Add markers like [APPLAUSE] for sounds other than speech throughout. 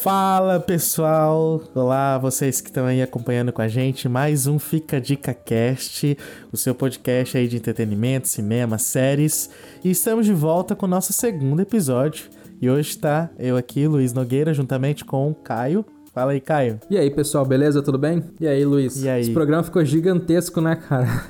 Fala pessoal, olá vocês que estão aí acompanhando com a gente, mais um Fica Dica Cast, o seu podcast aí de entretenimento, cinema, séries, e estamos de volta com o nosso segundo episódio. E hoje está eu aqui, Luiz Nogueira, juntamente com o Caio. Fala aí, Caio. E aí, pessoal, beleza? Tudo bem? E aí, Luiz? E aí? Esse programa ficou gigantesco, né, cara?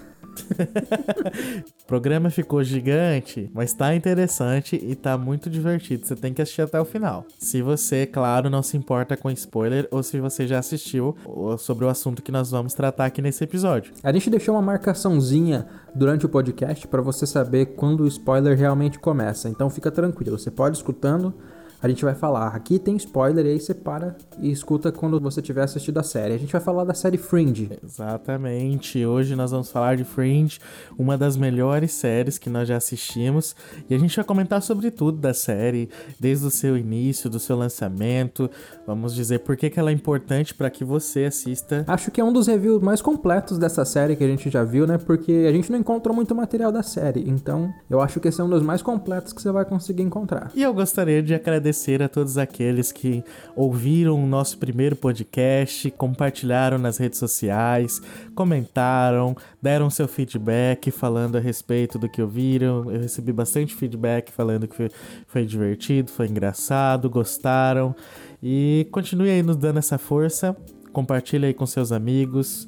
[LAUGHS] programa ficou gigante, mas tá interessante e tá muito divertido. Você tem que assistir até o final. Se você, claro, não se importa com spoiler ou se você já assistiu sobre o assunto que nós vamos tratar aqui nesse episódio. A gente deixou uma marcaçãozinha durante o podcast para você saber quando o spoiler realmente começa. Então fica tranquilo, você pode escutando a gente vai falar. Aqui tem spoiler e aí você para e escuta quando você tiver assistido a série. A gente vai falar da série Fringe. Exatamente. Hoje nós vamos falar de Fringe, uma das melhores séries que nós já assistimos, e a gente vai comentar sobre tudo da série, desde o seu início, do seu lançamento. Vamos dizer por que, que ela é importante para que você assista. Acho que é um dos reviews mais completos dessa série que a gente já viu, né? Porque a gente não encontrou muito material da série. Então, eu acho que esse é um dos mais completos que você vai conseguir encontrar. E eu gostaria de agradecer agradecer a todos aqueles que ouviram o nosso primeiro podcast, compartilharam nas redes sociais, comentaram, deram seu feedback falando a respeito do que ouviram. Eu recebi bastante feedback falando que foi, foi divertido, foi engraçado, gostaram. E continue aí nos dando essa força. Compartilhe aí com seus amigos.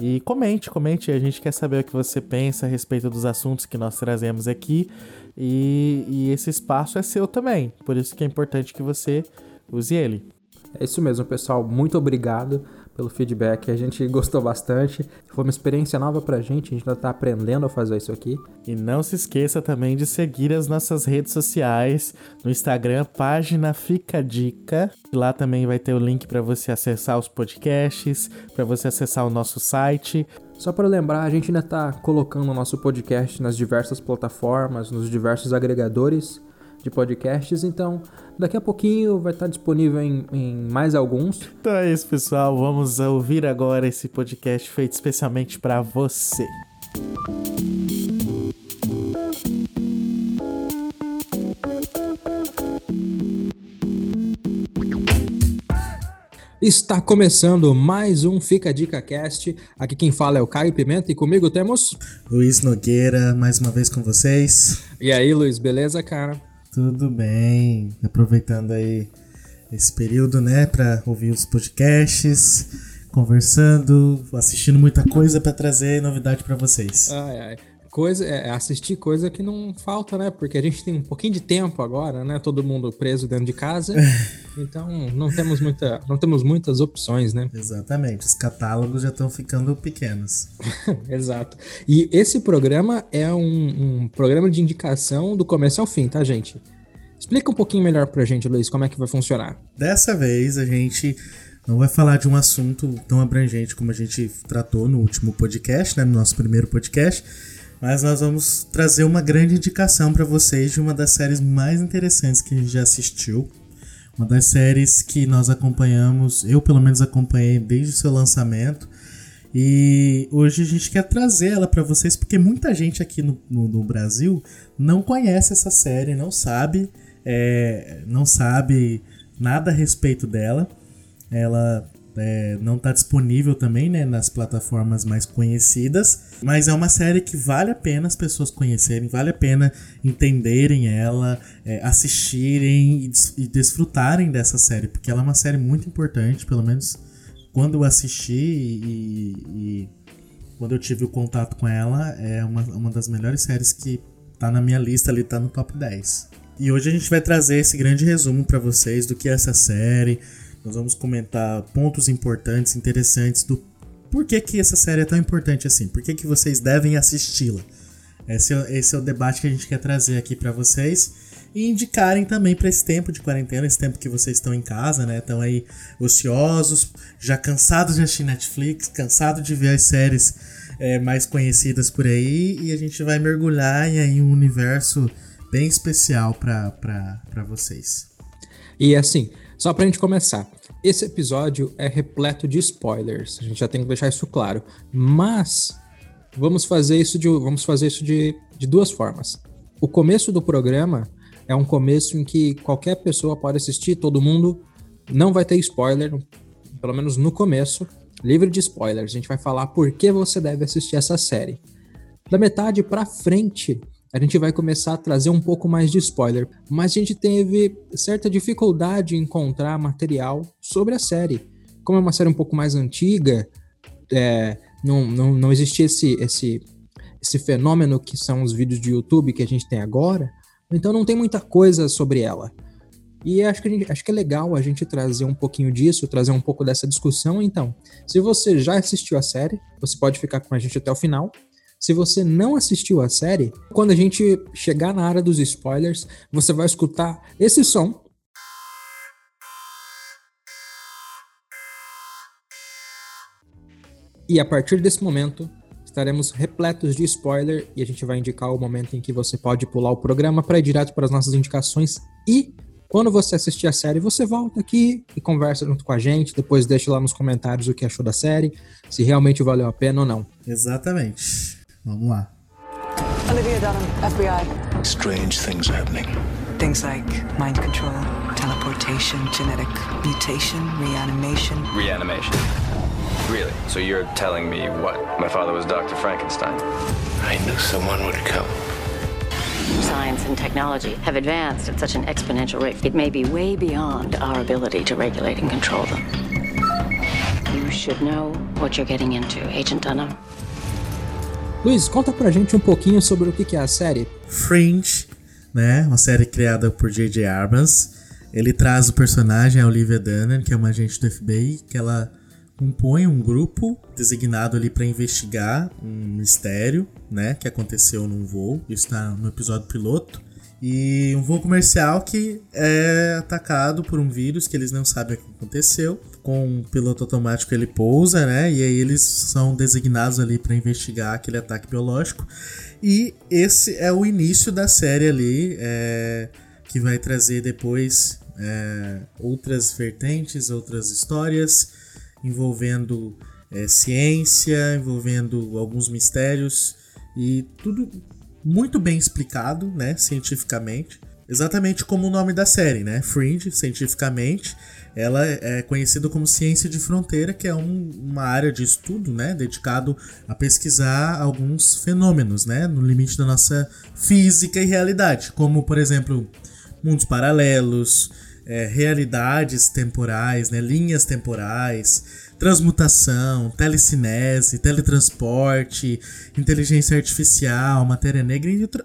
E comente, comente, a gente quer saber o que você pensa a respeito dos assuntos que nós trazemos aqui. E, e esse espaço é seu também. Por isso que é importante que você use ele. É isso mesmo, pessoal. Muito obrigado pelo feedback. A gente gostou bastante. Foi uma experiência nova pra gente. A gente ainda tá aprendendo a fazer isso aqui. E não se esqueça também de seguir as nossas redes sociais. No Instagram, página Fica Dica. Lá também vai ter o link para você acessar os podcasts, para você acessar o nosso site. Só para lembrar, a gente ainda está colocando o nosso podcast nas diversas plataformas, nos diversos agregadores de podcasts, então daqui a pouquinho vai estar disponível em, em, mais alguns. Então é isso, pessoal. Vamos ouvir agora esse podcast feito especialmente para você. Está começando mais um Fica Dica Cast. Aqui quem fala é o Caio Pimenta e comigo temos Luiz Nogueira, mais uma vez com vocês. E aí, Luiz, beleza, cara? Tudo bem. Aproveitando aí esse período, né, para ouvir os podcasts, conversando, assistindo muita coisa para trazer novidade para vocês. Ai, ai coisa, é, assistir coisa que não falta, né? Porque a gente tem um pouquinho de tempo agora, né? Todo mundo preso dentro de casa. [LAUGHS] então não temos, muita, não temos muitas opções, né? Exatamente. Os catálogos já estão ficando pequenos. [LAUGHS] Exato. E esse programa é um, um programa de indicação do começo ao fim, tá, gente? Explica um pouquinho melhor pra gente, Luiz, como é que vai funcionar. Dessa vez a gente não vai falar de um assunto tão abrangente como a gente tratou no último podcast, né, no nosso primeiro podcast, mas nós vamos trazer uma grande indicação para vocês de uma das séries mais interessantes que a gente já assistiu. Uma das séries que nós acompanhamos, eu pelo menos acompanhei desde o seu lançamento. E hoje a gente quer trazer ela para vocês porque muita gente aqui no, no, no, Brasil não conhece essa série, não sabe, é, não sabe nada a respeito dela. Ela é, não está disponível também né, nas plataformas mais conhecidas, mas é uma série que vale a pena as pessoas conhecerem, vale a pena entenderem ela, é, assistirem e, des e, desfrutarem dessa série, porque ela é uma série muito importante, pelo menos quando eu assisti e, e quando eu tive o contato com ela, é uma, uma das melhores séries que tá na minha lista ali, tá no top 10. E hoje a gente vai trazer esse grande resumo para vocês do que é essa série, nós vamos comentar pontos importantes, interessantes do por que, que essa série é tão importante assim, por que, que vocês devem assisti-la. Esse, é, esse é o debate que a gente quer trazer aqui para vocês e indicarem também para esse tempo de quarentena, esse tempo que vocês estão em casa, né? Estão aí ociosos, já cansados de assistir Netflix, cansados de ver as séries é, mais conhecidas por aí, e a gente vai mergulhar em aí um universo bem especial para vocês. E assim, só pra gente começar, esse episódio é repleto de spoilers, a gente já tem que deixar isso claro. Mas vamos fazer isso de, vamos fazer isso de, de duas formas. O começo do programa é um começo em que qualquer pessoa pode assistir, todo mundo não vai ter spoiler, pelo menos no começo, livre de spoilers. A gente vai falar por que você deve assistir essa série. Da metade para frente, a gente vai começar a trazer um pouco mais de spoiler, mas a gente teve certa dificuldade em encontrar material sobre a série. Como é uma série um pouco mais antiga, é, não, não, não existia esse, esse, esse fenômeno que são os vídeos de YouTube que a gente tem agora, então não tem muita coisa sobre ela. E acho que, gente, acho que é legal a gente trazer um pouquinho disso, trazer um pouco dessa discussão. Então, se você já assistiu a série, você pode ficar com a gente até o final. Se você não assistiu a série, quando a gente chegar na área dos spoilers, você vai escutar esse som. E a partir desse momento, estaremos repletos de spoiler e a gente vai indicar o momento em que você pode pular o programa para ir direto para as nossas indicações e quando você assistir a série, você volta aqui e conversa junto com a gente. Depois deixa lá nos comentários o que achou da série, se realmente valeu a pena ou não. Exatamente. Vamos lá. Olivia Dunham, FBI. Strange things happening. Things like mind control, teleportation, genetic mutation, reanimation. Reanimation. Really? So you're telling me what? My father was Dr. Frankenstein. I knew someone would come. Science and technology have advanced at such an exponential rate, it may be way beyond our ability to regulate and control them. You should know what you're getting into, Agent Dunham. Luiz, conta pra gente um pouquinho sobre o que é a série. Fringe, né? Uma série criada por J.J. Abrams. Ele traz o personagem a Olivia Dunham, que é uma agente do FBI, que ela compõe um grupo designado ali para investigar um mistério, né, que aconteceu num voo. Isso está no episódio piloto. E um voo comercial que é atacado por um vírus que eles não sabem o que aconteceu. Com um piloto automático ele pousa, né? E aí eles são designados ali para investigar aquele ataque biológico. E esse é o início da série ali, é, que vai trazer depois é, outras vertentes, outras histórias envolvendo é, ciência, envolvendo alguns mistérios e tudo muito bem explicado, né, cientificamente. Exatamente como o nome da série, né? Fringe, cientificamente, ela é conhecida como ciência de fronteira, que é um, uma área de estudo, né, dedicado a pesquisar alguns fenômenos, né, no limite da nossa física e realidade, como por exemplo mundos paralelos, é, realidades temporais, né, linhas temporais, transmutação, telecinese, teletransporte, inteligência artificial, matéria negra e outra,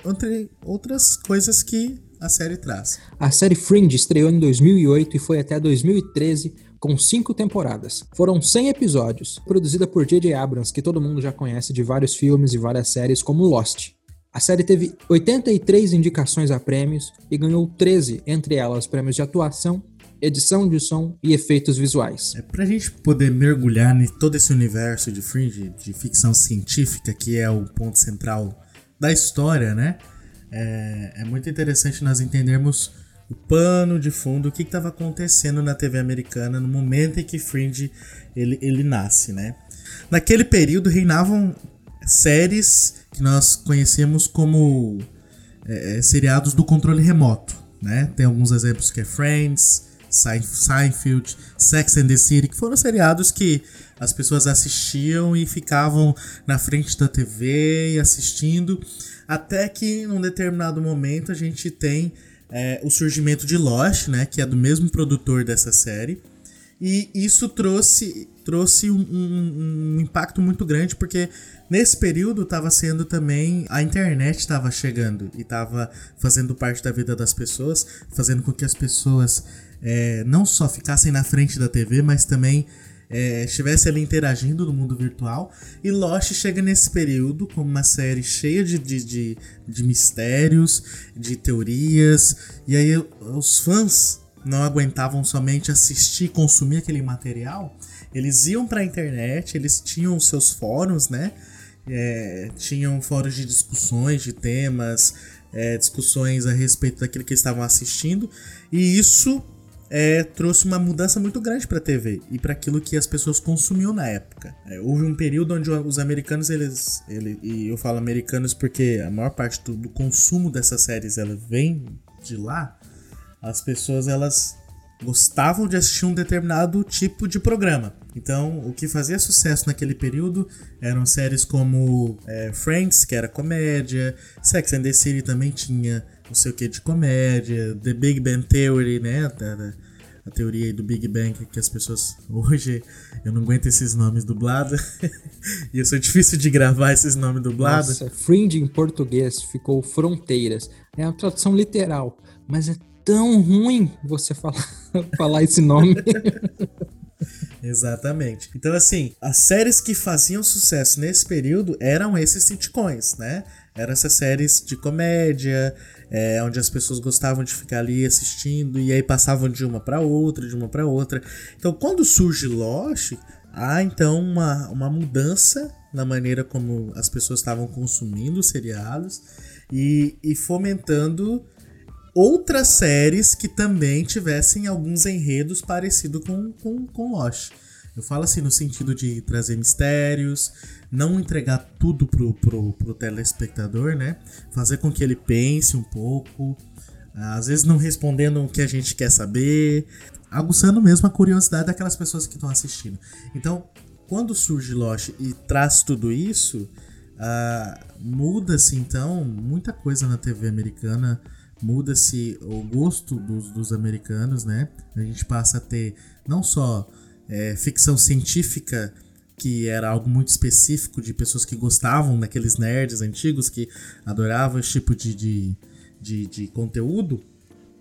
outras coisas que a série traz. A série Fringe estreou em 2008 e foi até 2013 com cinco temporadas. Foram 100 episódios, produzida por J.J. Abrams, que todo mundo já conhece de vários filmes e várias séries como Lost. A série teve 83 indicações a prêmios e ganhou 13, entre elas prêmios de atuação, edição de som e efeitos visuais. É pra gente poder mergulhar em todo esse universo de Fringe, de ficção científica, que é o ponto central da história, né? É, é muito interessante nós entendermos o pano de fundo, o que estava acontecendo na TV americana no momento em que Fringe ele, ele nasce, né? Naquele período reinavam séries que nós conhecemos como é, é, seriados do controle remoto, né? Tem alguns exemplos que é Friends, Seinfeld, Sex and the City, que foram seriados que as pessoas assistiam e ficavam na frente da TV e assistindo, até que num determinado momento a gente tem é, o surgimento de Lost, né? Que é do mesmo produtor dessa série. E isso trouxe, trouxe um, um, um impacto muito grande, porque Nesse período estava sendo também a internet estava chegando e estava fazendo parte da vida das pessoas, fazendo com que as pessoas é, não só ficassem na frente da TV, mas também é, estivesse ali interagindo no mundo virtual. E Lost chega nesse período como uma série cheia de, de, de, de mistérios, de teorias, e aí os fãs não aguentavam somente assistir, consumir aquele material, eles iam para a internet, eles tinham seus fóruns, né? é, tinham fóruns de discussões de temas, é, discussões a respeito daquilo que estavam assistindo, e isso é, trouxe uma mudança muito grande para a TV e para aquilo que as pessoas consumiam na época. É, houve um período onde os americanos, eles, ele, e eu falo americanos porque a maior parte do, do consumo dessas séries ela vem de lá, as pessoas elas gostavam de assistir um determinado tipo de programa. Então, o que fazia sucesso naquele período eram séries como é, Friends, que era comédia, Sex and the City também tinha não sei o que de comédia, The Big Bang Theory, né? A, a teoria do Big Bang que as pessoas. [LAUGHS] Hoje eu não aguento esses nomes dublados. [LAUGHS] e eu sou difícil de gravar esses nomes dublados. Nossa, Fringe em português ficou Fronteiras. É a tradução literal. Mas é tão ruim você falar, [LAUGHS] falar esse nome. Exatamente. Então, assim, as séries que faziam sucesso nesse período eram esses sitcoms, né? Eram essas séries de comédia, é, onde as pessoas gostavam de ficar ali assistindo e aí passavam de uma para outra, de uma para outra. Então, quando surge Lost, há então uma, uma mudança na maneira como as pessoas estavam consumindo os seriados e, e fomentando outras séries que também tivessem alguns enredos parecidos com, com, com Lost. Eu falo assim no sentido de trazer mistérios, não entregar tudo pro, pro, pro telespectador, né? Fazer com que ele pense um pouco, às vezes não respondendo o que a gente quer saber, aguçando mesmo a curiosidade daquelas pessoas que estão assistindo. Então, quando surge Lost e traz tudo isso, uh, muda-se então muita coisa na TV americana muda-se o gosto dos, dos americanos, né? A gente passa a ter não só é, ficção científica, que era algo muito específico de pessoas que gostavam daqueles nerds antigos que adoravam esse tipo de, de, de, de conteúdo,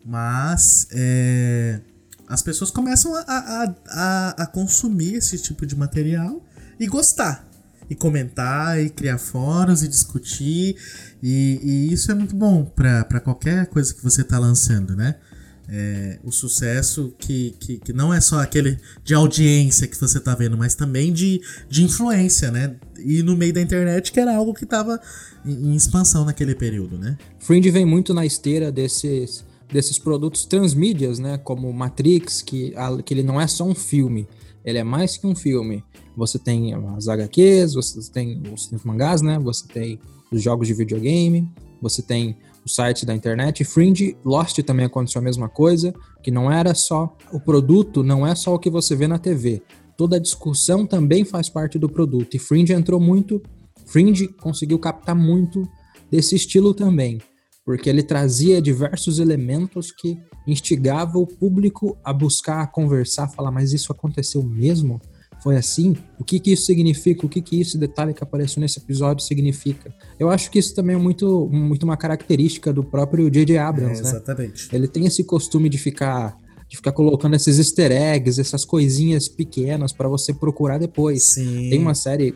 mas é, as pessoas começam a, a, a, a consumir esse tipo de material e gostar e comentar e criar fóruns e discutir. E, e isso é muito bom para qualquer coisa que você está lançando, né? É, o sucesso que, que, que, não é só aquele de audiência que você está vendo, mas também de, de influência, né? E no meio da internet, que era algo que estava em, em, expansão naquele período, né? Fringe vem muito na esteira desses, desses produtos transmídias, né? Como Matrix, que, que ele não é só um filme, ele é mais que um filme. Você tem as HQs, você tem os mangás, né? Você tem os jogos de videogame, você tem o site da internet. Fringe, Lost também aconteceu a mesma coisa, que não era só o produto, não é só o que você vê na TV. Toda a discussão também faz parte do produto. E Fringe entrou muito, Fringe conseguiu captar muito desse estilo também, porque ele trazia diversos elementos que instigava o público a buscar, a conversar, a falar, mas isso aconteceu mesmo? Foi assim? O que que isso significa? O que que esse detalhe que apareceu nesse episódio significa? Eu acho que isso também é muito, muito uma característica do próprio J.J. Abrams, é, exatamente. né? Ele tem esse costume de ficar de ficar colocando esses easter eggs, essas coisinhas pequenas para você procurar depois. Sim. Tem uma série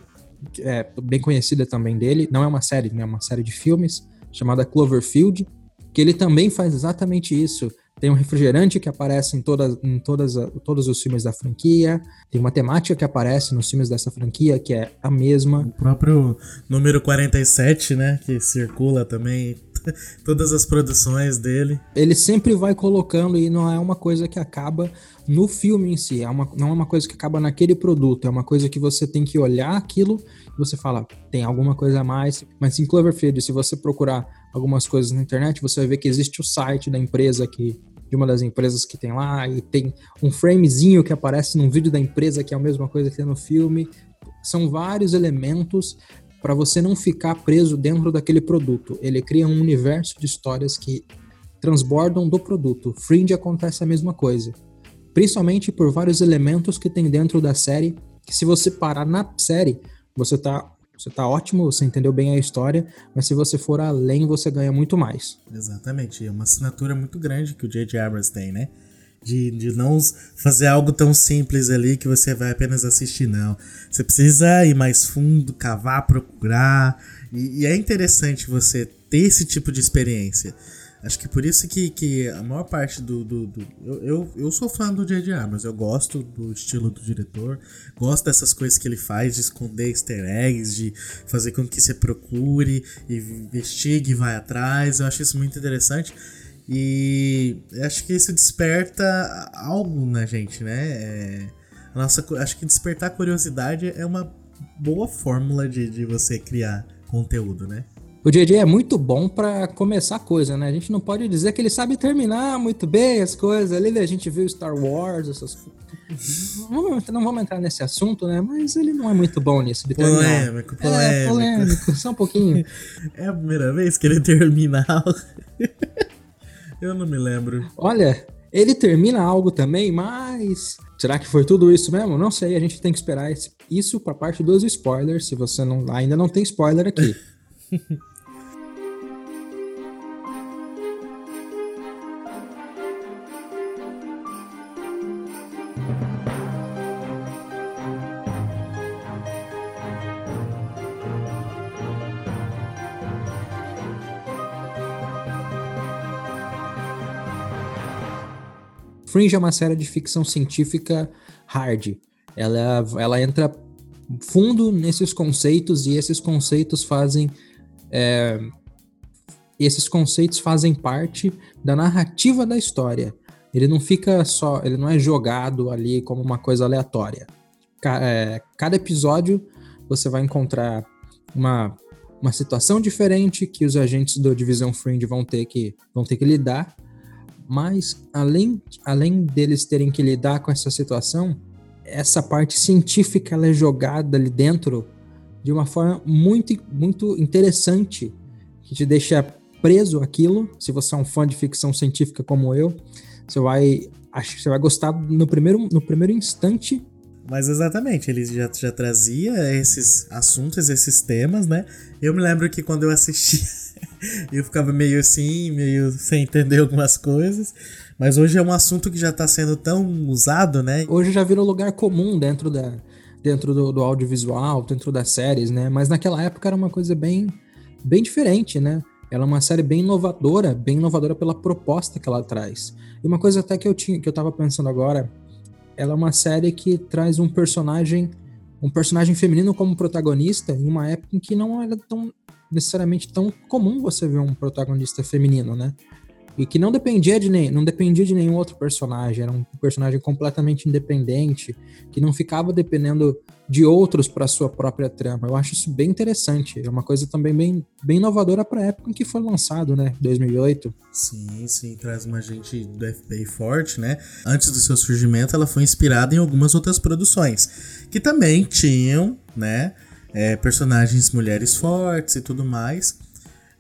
é, bem conhecida também dele, não é uma série, né, é uma série de filmes chamada Cloverfield, que ele também faz exatamente isso. Tem um refrigerante que aparece em, todas, em todas, todos os filmes da franquia. Tem uma temática que aparece nos filmes dessa franquia que é a mesma. O próprio número 47, né? Que circula também [LAUGHS] todas as produções dele. Ele sempre vai colocando e não é uma coisa que acaba no filme em si, é uma, não é uma coisa que acaba naquele produto, é uma coisa que você tem que olhar aquilo e você fala, tem alguma coisa a mais. Mas em Cloverfield, se você procurar algumas coisas na internet, você vai ver que existe o site da empresa que de uma das empresas que tem lá e tem um framezinho que aparece num vídeo da empresa que é a mesma coisa que tem no filme. São vários elementos para você não ficar preso dentro daquele produto. Ele cria um universo de histórias que transbordam do produto. Fringe acontece a mesma coisa. Principalmente por vários elementos que tem dentro da série, que se você parar na série, você tá você tá ótimo, você entendeu bem a história, mas se você for além, você ganha muito mais. Exatamente, é uma assinatura muito grande que o J.J. Abrams tem, né? De, de não fazer algo tão simples ali que você vai apenas assistir, não. Você precisa ir mais fundo, cavar, procurar. E, e é interessante você ter esse tipo de experiência. Acho que por isso que, que a maior parte do. do, do eu, eu, eu, sou fã do J.J. Abrams, eu gosto do estilo do diretor, gosto dessas coisas que ele faz, de esconder easter eggs, de fazer com que você procure, e investigue e vai atrás. Eu acho isso muito interessante. E acho que isso desperta algo na gente, né? É, nossa, acho que despertar curiosidade é uma boa fórmula de, de você criar conteúdo, né? O JJ é muito bom pra começar a coisa, né? A gente não pode dizer que ele sabe terminar muito bem as coisas. Ali a gente viu Star Wars, essas Vamos- Não vamos entrar nesse assunto, né? Mas ele não é muito bom nisso. de terminar. Polêmico, É, polêmico. polêmico, só um pouquinho. [LAUGHS] É a primeira vez que ele termina algo. [LAUGHS] Eu não me lembro. Olha, ele termina algo também, mas. Será que foi tudo isso mesmo? Não sei, a gente tem que esperar esse- isso pra parte dos spoilers. Se você não. Ainda não tem spoiler aqui. [LAUGHS] Fringe é uma série de ficção científica hard. Ela, ela entra fundo nesses conceitos e esses conceitos fazem. é, esses conceitos fazem parte da narrativa da história. Ele não fica só. Ele não é jogado ali como uma coisa aleatória. É, cada episódio você vai encontrar uma, uma situação diferente que os agentes do Divisão Fringe vão ter que, vão ter que lidar. Mas além, além deles terem que lidar com essa situação, essa parte científica ela é jogada ali dentro de uma forma muito, muito interessante, que te deixa preso àquilo. Se você é um fã de ficção científica como eu, você vai, você vai gostar no primeiro, no primeiro instante. Mas exatamente, ele já, já trazia esses assuntos, esses temas, né? Eu me lembro que quando eu assisti, [LAUGHS] eu ficava meio assim, meio sem entender algumas coisas. Mas hoje é um assunto que já tá sendo tão usado, né? Hoje já virou lugar comum dentro da dentro do, do audiovisual, dentro das séries, né? Mas naquela época era uma coisa bem bem diferente, né? Ela é uma série bem inovadora, bem inovadora pela proposta que ela traz. E uma coisa até que eu tinha, que eu tava pensando agora, ela é uma série que traz um personagem, um personagem feminino como protagonista em uma época em que não era tão necessariamente tão comum você ver um protagonista feminino, né? E que não dependia de nem, não dependia de nenhum outro personagem, era um personagem completamente independente, que não ficava dependendo de outros para sua própria trama. Eu acho isso bem interessante, é uma coisa também bem, bem inovadora para a época em que foi lançado, né, 2008. Sim, sim, traz uma gente do FBI forte, né? Antes do seu surgimento, ela foi inspirada em algumas outras produções, que também tinham, né, é, personagens mulheres fortes e tudo mais.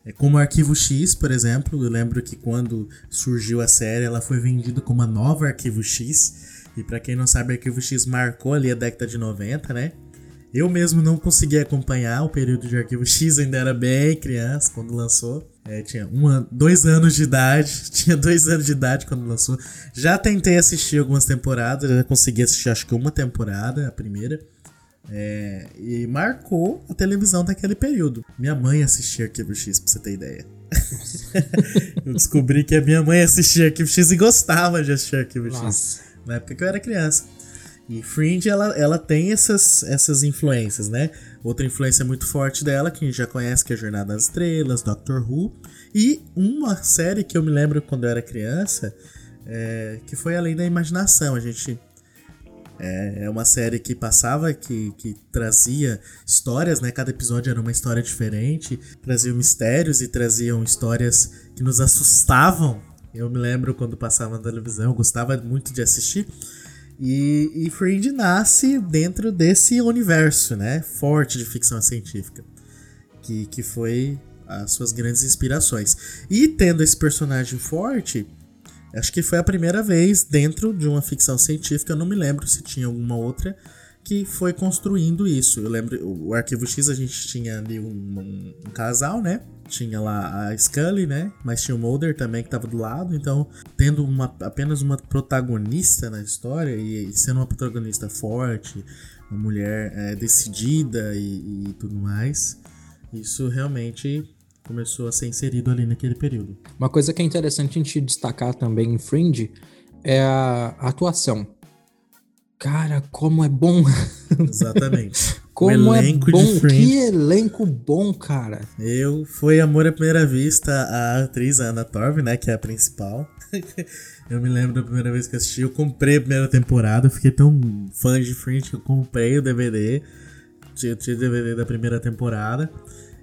É, como Arquivo X, por exemplo, eu lembro que quando surgiu a série, ela foi vendida como a nova Arquivo X. E pra quem não sabe, Arquivo X marcou ali a década de 90, né? Eu mesmo não consegui acompanhar o período de Arquivo X, ainda era bem criança quando lançou. É, tinha um dois anos de idade, [LAUGHS] tinha dois anos de idade quando lançou. Já tentei assistir algumas temporadas, já consegui assistir acho que uma temporada, a primeira. É, e marcou a televisão daquele período. Minha mãe assistia Arquivo X, pra você ter ideia. [LAUGHS] eu descobri que a minha mãe assistia Arquivo X e gostava de assistir Arquivo X. Na época que eu era criança. E Fringe, ela, ela tem essas, essas influências, né? Outra influência muito forte dela, que a gente já conhece, que é Jornada das Estrelas, Doctor Who. E uma série que eu me lembro quando eu era criança, é, que foi Além da Imaginação. A gente é, é uma série que passava, que, que trazia histórias, né? Cada episódio era uma história diferente, trazia mistérios e traziam histórias que nos assustavam. Eu me lembro quando passava na televisão, eu gostava muito de assistir. E, e Fringe nasce dentro desse universo, né? Forte de ficção científica. Que, que foi as suas grandes inspirações. E tendo esse personagem forte, Acho que foi a primeira vez dentro de uma ficção científica, eu não me lembro se tinha alguma outra que foi construindo isso. Eu lembro, o Arquivo X a gente tinha ali um, um- um casal, né? Tinha lá a Scully, né? Mas tinha o Mulder também que tava do lado. Então, tendo uma, apenas uma protagonista na história e, e sendo uma protagonista forte, uma mulher é, decidida e, e tudo mais, isso realmente começou a ser inserido ali naquele período. Uma coisa que é interessante a gente destacar também em Fringe é a atuação. Cara, como é bom! Exatamente. [LAUGHS] Como é bom! Que elenco bom, cara! Eu foi amor à primeira vista a atriz Anna Torv, né, que é a principal. [LAUGHS] eu me lembro da primeira vez que eu assisti, eu comprei a primeira temporada, eu fiquei tão fã de Fringe que eu comprei o DVD. Tinha o DVD da primeira temporada.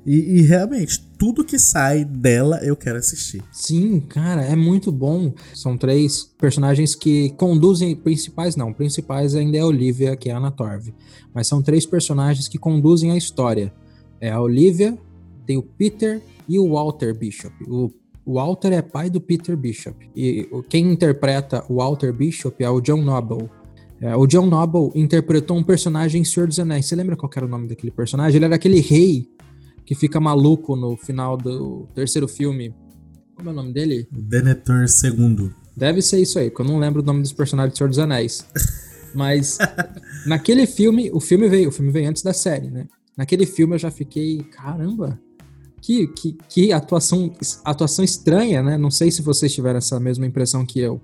E, e realmente, tudo que sai dela eu quero assistir. Sim, cara, é muito bom. São três personagens que conduzem. Principais não, principais ainda é a Olivia, que é a Anna Torv. Mas são três personagens que conduzem a história. É a Olivia, tem o Peter e o Walter Bishop. O Walter é pai do Peter Bishop. E quem interpreta o Walter Bishop é o John Noble. É, o John Noble interpretou um personagem em Senhor dos Anéis. Você lembra qual era o nome daquele personagem? Ele era aquele rei que fica maluco no final do terceiro filme. Como é o nome dele? Denethor II. Deve ser isso aí, porque eu não lembro o nome dos personagens do Senhor dos Anéis. [LAUGHS] Mas naquele filme, o filme veio, o filme veio antes da série, né? Naquele filme eu já fiquei, caramba, que, que, que atuação, atuação estranha, né? Não sei se vocês tiveram essa mesma impressão que eu.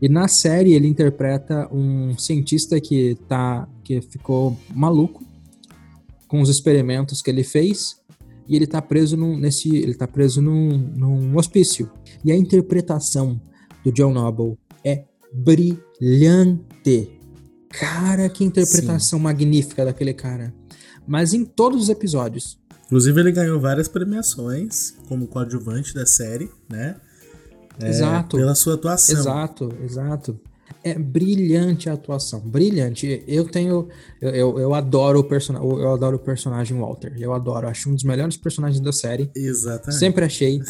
E na série ele interpreta um cientista que tá que ficou maluco com os experimentos que ele fez e ele tá preso num, nesse ele tá preso num, num hospício. E a interpretação do John Noble é brilhante. Cara, que interpretação magnífica daquele cara. Mas em todos os episódios. Inclusive, ele ganhou várias premiações como coadjuvante da série, né? É, exato. Pela sua atuação. Exato, exato. É brilhante a atuação, brilhante. Eu tenho, eu, eu, eu adoro o personagem, eu adoro o personagem Walter. Eu adoro, acho um dos melhores personagens da série. Exatamente. Sempre achei.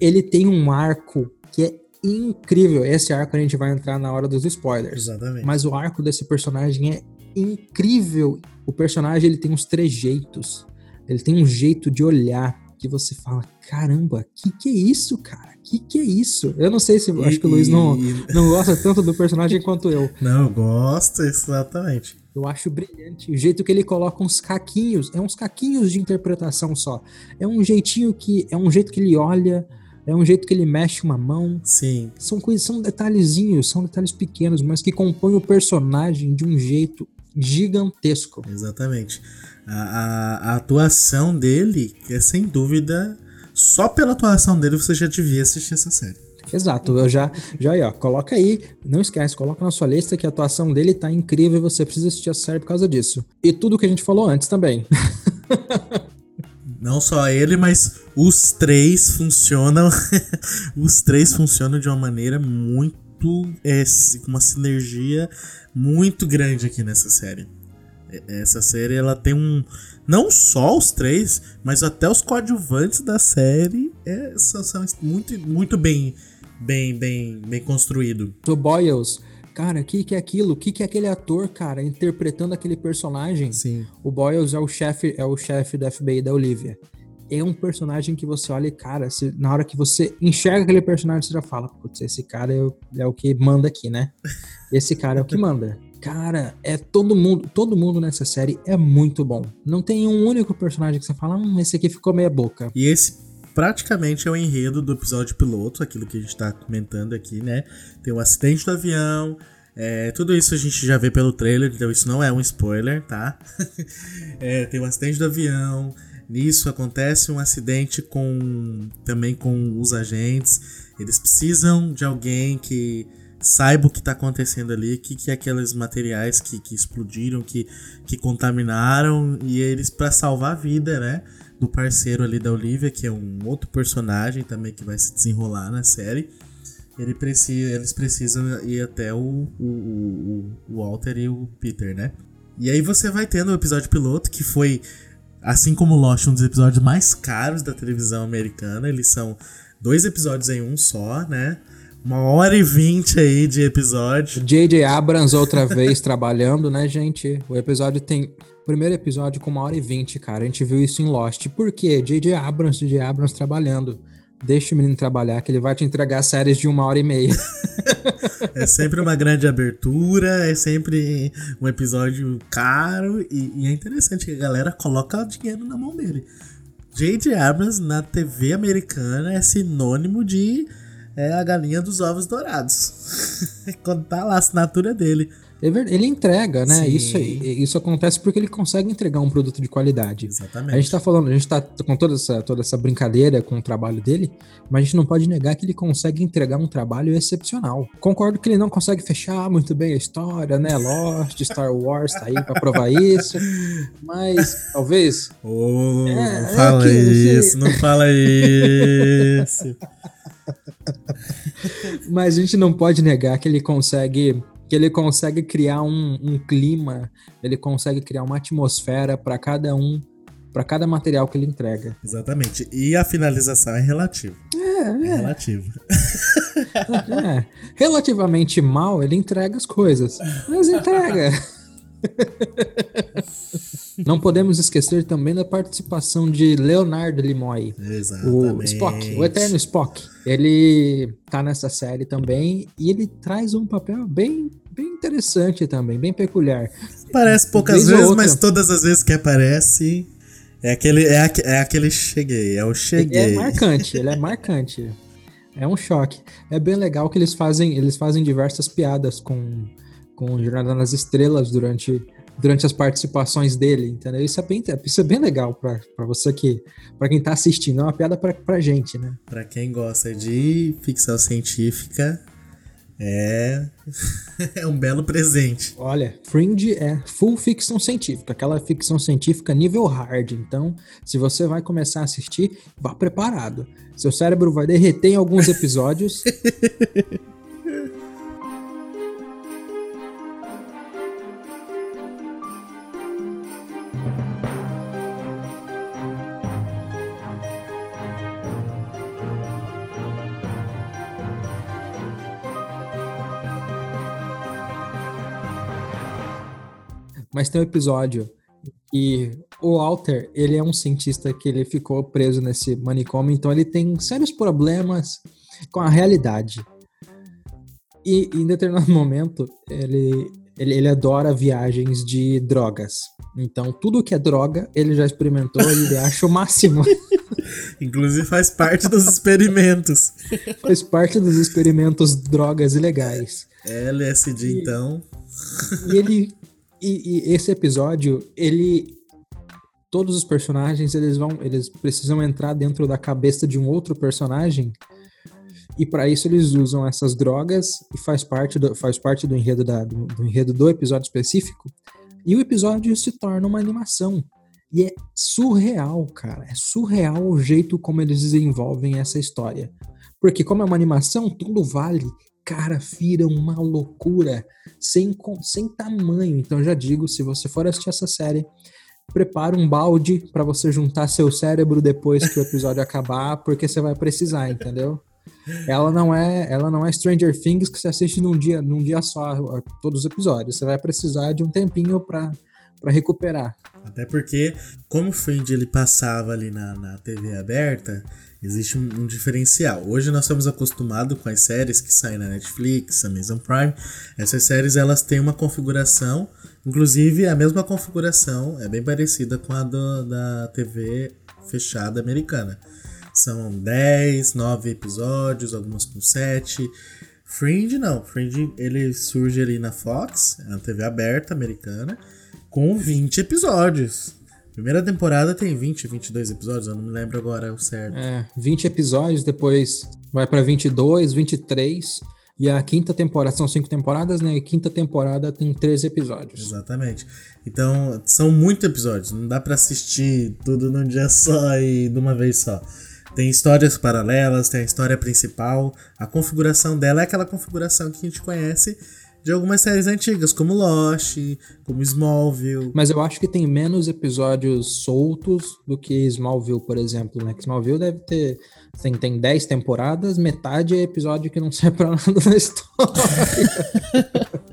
Ele tem um arco que é incrível. Esse arco a gente vai entrar na hora dos spoilers. Exatamente. Mas o arco desse personagem é incrível. O personagem ele tem uns trejeitos. Ele tem um jeito de olhar que você fala: caramba, que que é isso, cara? Que que é isso? Eu não sei se. E- acho que o Luiz não, [LAUGHS] não gosta tanto do personagem quanto eu. Não, eu gosto, exatamente. Eu acho brilhante. O jeito que ele coloca uns caquinhos. É uns caquinhos de interpretação só. É um jeitinho que. É um jeito que ele olha. É um jeito que ele mexe uma mão. Sim. São coisas, são detalhezinhos, são detalhes pequenos, mas que compõem o personagem de um jeito gigantesco. Exatamente. A, a- a atuação dele é sem dúvida. Só pela atuação dele você já devia assistir essa série. Exato, eu já, já aí, ó, coloca aí, não esquece, coloca na sua lista que a atuação dele tá incrível e você precisa assistir a série por causa disso. E tudo que a gente falou antes também. Não só ele, mas os três funcionam. [LAUGHS] os três funcionam de uma maneira muito. É, com uma sinergia muito grande aqui nessa série. É- Essa série ela tem um. Não só os três, mas até os coadjuvantes da série é, são, são muito, muito bem, bem, bem, bem construído. O Boyles, cara, o que, que é aquilo? O que, que é aquele ator, cara, interpretando aquele personagem? Sim. O Boyles é o chefe, é o chefe da FBI da Olivia. É um personagem que você olha e, cara, se- na hora que você enxerga aquele personagem, você já fala, putz, esse cara é o, é o que manda aqui, né? [LAUGHS] Esse cara é o que manda. Cara, é todo mundo, todo mundo nessa série é muito bom. Não tem um único personagem que você fala, hum, esse aqui ficou meia boca. E esse praticamente é o enredo do episódio piloto, aquilo que a gente tá comentando aqui, né? Tem o acidente do avião, é, tudo isso a gente já vê pelo trailer, então isso não é um spoiler, tá? [LAUGHS] É, tem o acidente do avião, nisso acontece um acidente com também com os agentes, eles precisam de alguém que saiba o que está acontecendo ali, o que, que é aqueles materiais que, que explodiram, que, que contaminaram, e eles, para salvar a vida, né? Do parceiro ali da Olivia, que é um outro personagem também que vai se desenrolar na série. Ele precisa, eles precisam ir até o, o, o, o Walter e o Peter, né? E aí você vai tendo o episódio piloto, que foi, assim como Lost, um dos episódios mais caros da televisão americana. Eles são dois episódios em um só, né? Uma hora e vinte aí de episódio. J.J. Abrams outra vez [LAUGHS] trabalhando, né, gente? O episódio tem. o Primeiro episódio com uma hora e vinte, cara. A gente viu isso em Lost. Por quê? J.J. Abrams, J.J. Abrams trabalhando. Deixa o menino trabalhar, que ele vai te entregar séries de uma hora e meia. [LAUGHS] É sempre uma grande abertura, é sempre um episódio caro e, e é interessante que a galera coloca dinheiro na mão dele. J.J. Abrams na TV americana é sinônimo de é, a galinha dos ovos dourados. [LAUGHS] Quando tá lá a assinatura dele. É Ele entrega, né? Sim. Isso, isso acontece porque ele consegue entregar um produto de qualidade. Exatamente. A gente tá falando, a gente tá com toda essa, toda essa brincadeira com o trabalho dele, mas a gente não pode negar que ele consegue entregar um trabalho excepcional. Concordo que ele não consegue fechar muito bem a história, né? Lost, Star Wars tá aí pra provar isso, mas talvez Ô, É, não é fala que esse- isso, não fala isso. [LAUGHS] Mas a gente não pode negar que ele consegue que ele consegue criar um, um clima, ele consegue criar uma atmosfera para cada um, para cada material que ele entrega. Exatamente. E a finalização é relativa. É, é. relativa. [LAUGHS] É, relativamente mal, ele entrega as coisas, mas entrega. [LAUGHS] Não podemos esquecer também da participação de Leonard Nimoy. O Exatamente. Spock, o eterno Spock. Ele tá nessa série também e ele traz um papel bem, bem interessante também, bem peculiar. Parece poucas Vez ou vezes, outra. mas todas as vezes que aparece. É aquele, é, é aquele cheguei, é o Ele cheguei. é marcante, ele é [LAUGHS] marcante. É um choque. É bem legal que eles fazem, eles fazem diversas piadas com, com Jornada nas Estrelas durante, durante as participações dele, entendeu? Isso é bem, isso é bem legal pra você que, pra quem tá assistindo. É uma piada pra, pra gente, né? Pra quem gosta de ficção científica, é, [LAUGHS] é um belo presente. Olha, Fringe é full ficção científica, aquela ficção científica nível hard. Então, se você vai começar a assistir, vá preparado. Seu cérebro vai derreter em alguns episódios. [LAUGHS] Mas tem um episódio e o Walter, ele é um cientista que ele ficou preso nesse manicômio, então ele tem sérios problemas com a realidade. E em determinado [LAUGHS] momento, ele, ele, ele adora viagens de drogas. Então, tudo que é droga, ele já experimentou e ele [LAUGHS] acha o máximo. [LAUGHS] Inclusive faz parte dos experimentos. Faz parte dos experimentos drogas ilegais. LSD, então. E ele. E, e esse episódio, ele. Todos os personagens, eles vão. Eles precisam entrar dentro da cabeça de um outro personagem. E para isso eles usam essas drogas e faz parte do, faz parte do enredo, da, do, do enredo do episódio específico. E o episódio se torna uma animação. E é surreal, cara. É surreal o jeito como eles desenvolvem essa história. Porque como é uma animação, tudo vale. Cara, vira uma loucura sem, sem tamanho. Então já digo, se você for assistir essa série, prepara um balde pra você juntar seu cérebro depois que o episódio acabar, porque você vai precisar, entendeu? Ela não é, ela não é Stranger Things que você assiste num dia, num dia só todos os episódios. Você vai precisar de um tempinho pra para recuperar. Até porque, como o Fringe ele passava ali na, na TV aberta, existe um, um diferencial. Hoje nós estamos acostumados com as séries que saem na Netflix, Amazon Prime. Essas séries elas têm uma configuração, inclusive a mesma configuração é bem parecida com a do- da TV fechada americana. São 10, 9 episódios, algumas com 7. Fringe não, Fringe ele surge ali na Fox, é uma TV aberta americana, com 20 episódios. Primeira temporada tem 20, 22 episódios, eu não me lembro agora o certo. É, 20 episódios, depois vai pra 22, 23. E a quinta temporada, são cinco temporadas, né? E a quinta temporada tem 13 episódios. Exatamente. Então, são muitos episódios, não dá pra assistir tudo num dia só e de uma vez só. Tem histórias paralelas, tem a história principal. A configuração dela é aquela configuração que a gente conhece de algumas séries antigas, como Lost, como Smallville. Mas eu acho que tem menos episódios soltos do que Smallville, por exemplo, né? Que Smallville deve ter. Tem, tem 10 temporadas, metade é episódio que não [LAUGHS] serve pra nada na história. [LAUGHS]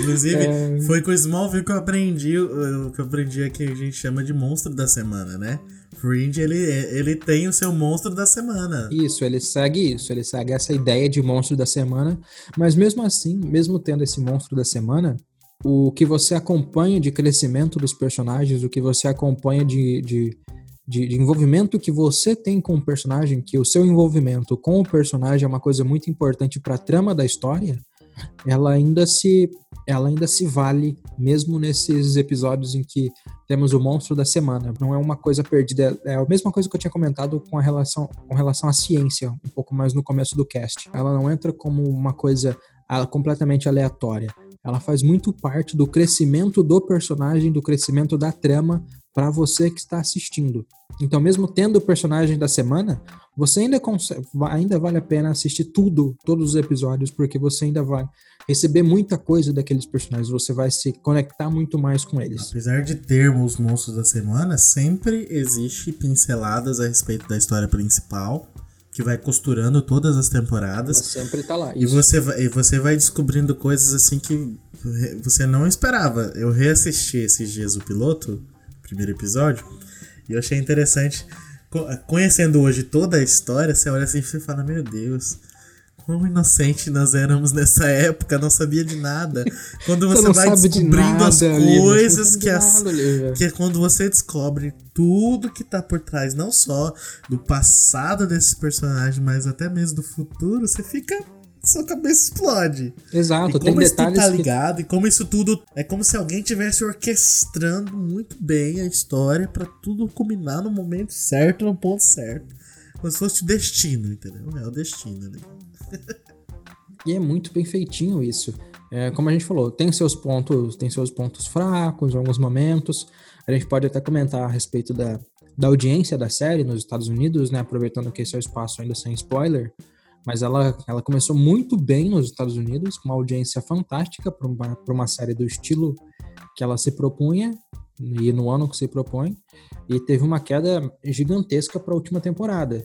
Inclusive, É. foi com o Smallville que eu aprendi o o que eu aprendi é que a gente chama de monstro da semana, né? Fringe, ele, ele tem o seu monstro da semana. Isso, ele segue isso, ele segue essa ideia de monstro da semana, mas mesmo assim, mesmo tendo esse monstro da semana, o que você acompanha de crescimento dos personagens, o que você acompanha de, de, de, de envolvimento que você tem com o personagem, que o seu envolvimento com o personagem é uma coisa muito importante para a trama da história, ela ainda se ela ainda se vale, mesmo nesses episódios em que temos o monstro da semana. Não é uma coisa perdida. É a mesma coisa que eu tinha comentado com, relação, com relação à ciência, um pouco mais no começo do cast. Ela não entra como uma coisa ah, completamente aleatória. Ela faz muito parte do crescimento do personagem, do crescimento da trama para você que está assistindo. Então, mesmo tendo o personagem da semana, você ainda consegue, ainda vale a pena assistir tudo, todos os episódios, porque você ainda vai receber muita coisa daqueles personagens, você vai se conectar muito mais com eles. Apesar de termos os monstros da semana, sempre existe pinceladas a respeito da história principal que vai costurando todas as temporadas. Sempre tá lá. E você, vai, e você vai descobrindo coisas assim que você não esperava. Eu reassisti esses dias o piloto primeiro episódio. E eu achei interessante. Conhecendo hoje toda a história, você olha assim e você fala: Meu Deus, quão inocente nós éramos nessa época, não sabia de nada. Quando você, você vai descobrindo nada, as coisas que, as, nada, que é quando você descobre tudo que tá por trás, não só do passado desse personagem, mas até mesmo do futuro, você fica sua cabeça explode. Exato, e como isso tudo tá ligado, que... e como isso tudo. É como se alguém tivesse orquestrando muito bem a história para tudo culminar no momento certo, no ponto certo. Como se fosse o destino, entendeu? É o destino, né? [LAUGHS] e é muito bem feitinho isso. É, como a gente falou, tem seus pontos, tem seus pontos fracos em alguns momentos. A gente pode até comentar a respeito da, da audiência da série nos Estados Unidos, né? Aproveitando que esse é o espaço ainda sem spoiler mas ela, ela começou muito bem nos Estados Unidos, com uma audiência fantástica para uma, uma série do estilo que ela se propunha, e no ano que se propõe, e teve uma queda gigantesca para a última temporada.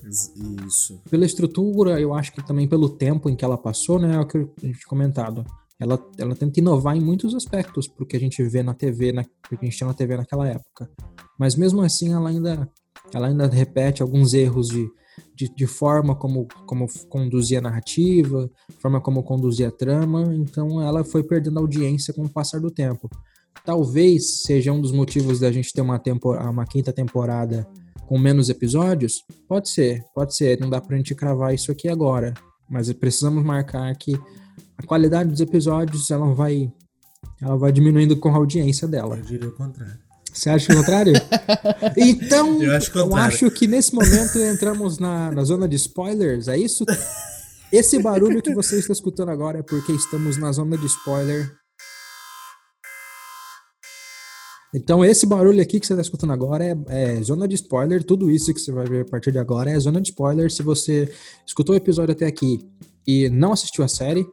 Isso. Pela estrutura, eu acho que também pelo tempo em que ela passou, né, é o que a gente comentado. Ela, ela tenta inovar em muitos aspectos pro que a gente vê na TV, na, que a gente tinha na TV naquela época. Mas mesmo assim, ela ainda, ela ainda repete alguns erros de de, de forma como, como conduzia a narrativa, forma como conduzia a trama, então ela foi perdendo audiência com o passar do tempo. Talvez seja um dos motivos da gente ter uma, tempor uma quinta temporada com menos episódios? Pode ser, pode ser, não dá pra gente cravar isso aqui agora, mas precisamos marcar que a qualidade dos episódios ela vai ela vai diminuindo com a audiência dela. Eu diria o contrário. Você acha o contrário? [LAUGHS] então, eu acho, eu acho, que nesse momento entramos na, na zona de spoilers, é isso? Esse barulho que você está escutando agora é porque estamos na zona de spoiler. Então, esse barulho aqui que você está escutando agora é, é, zona de spoiler. Tudo isso que você vai ver a partir de agora é zona de spoiler. Se você escutou o episódio até aqui e não assistiu a série,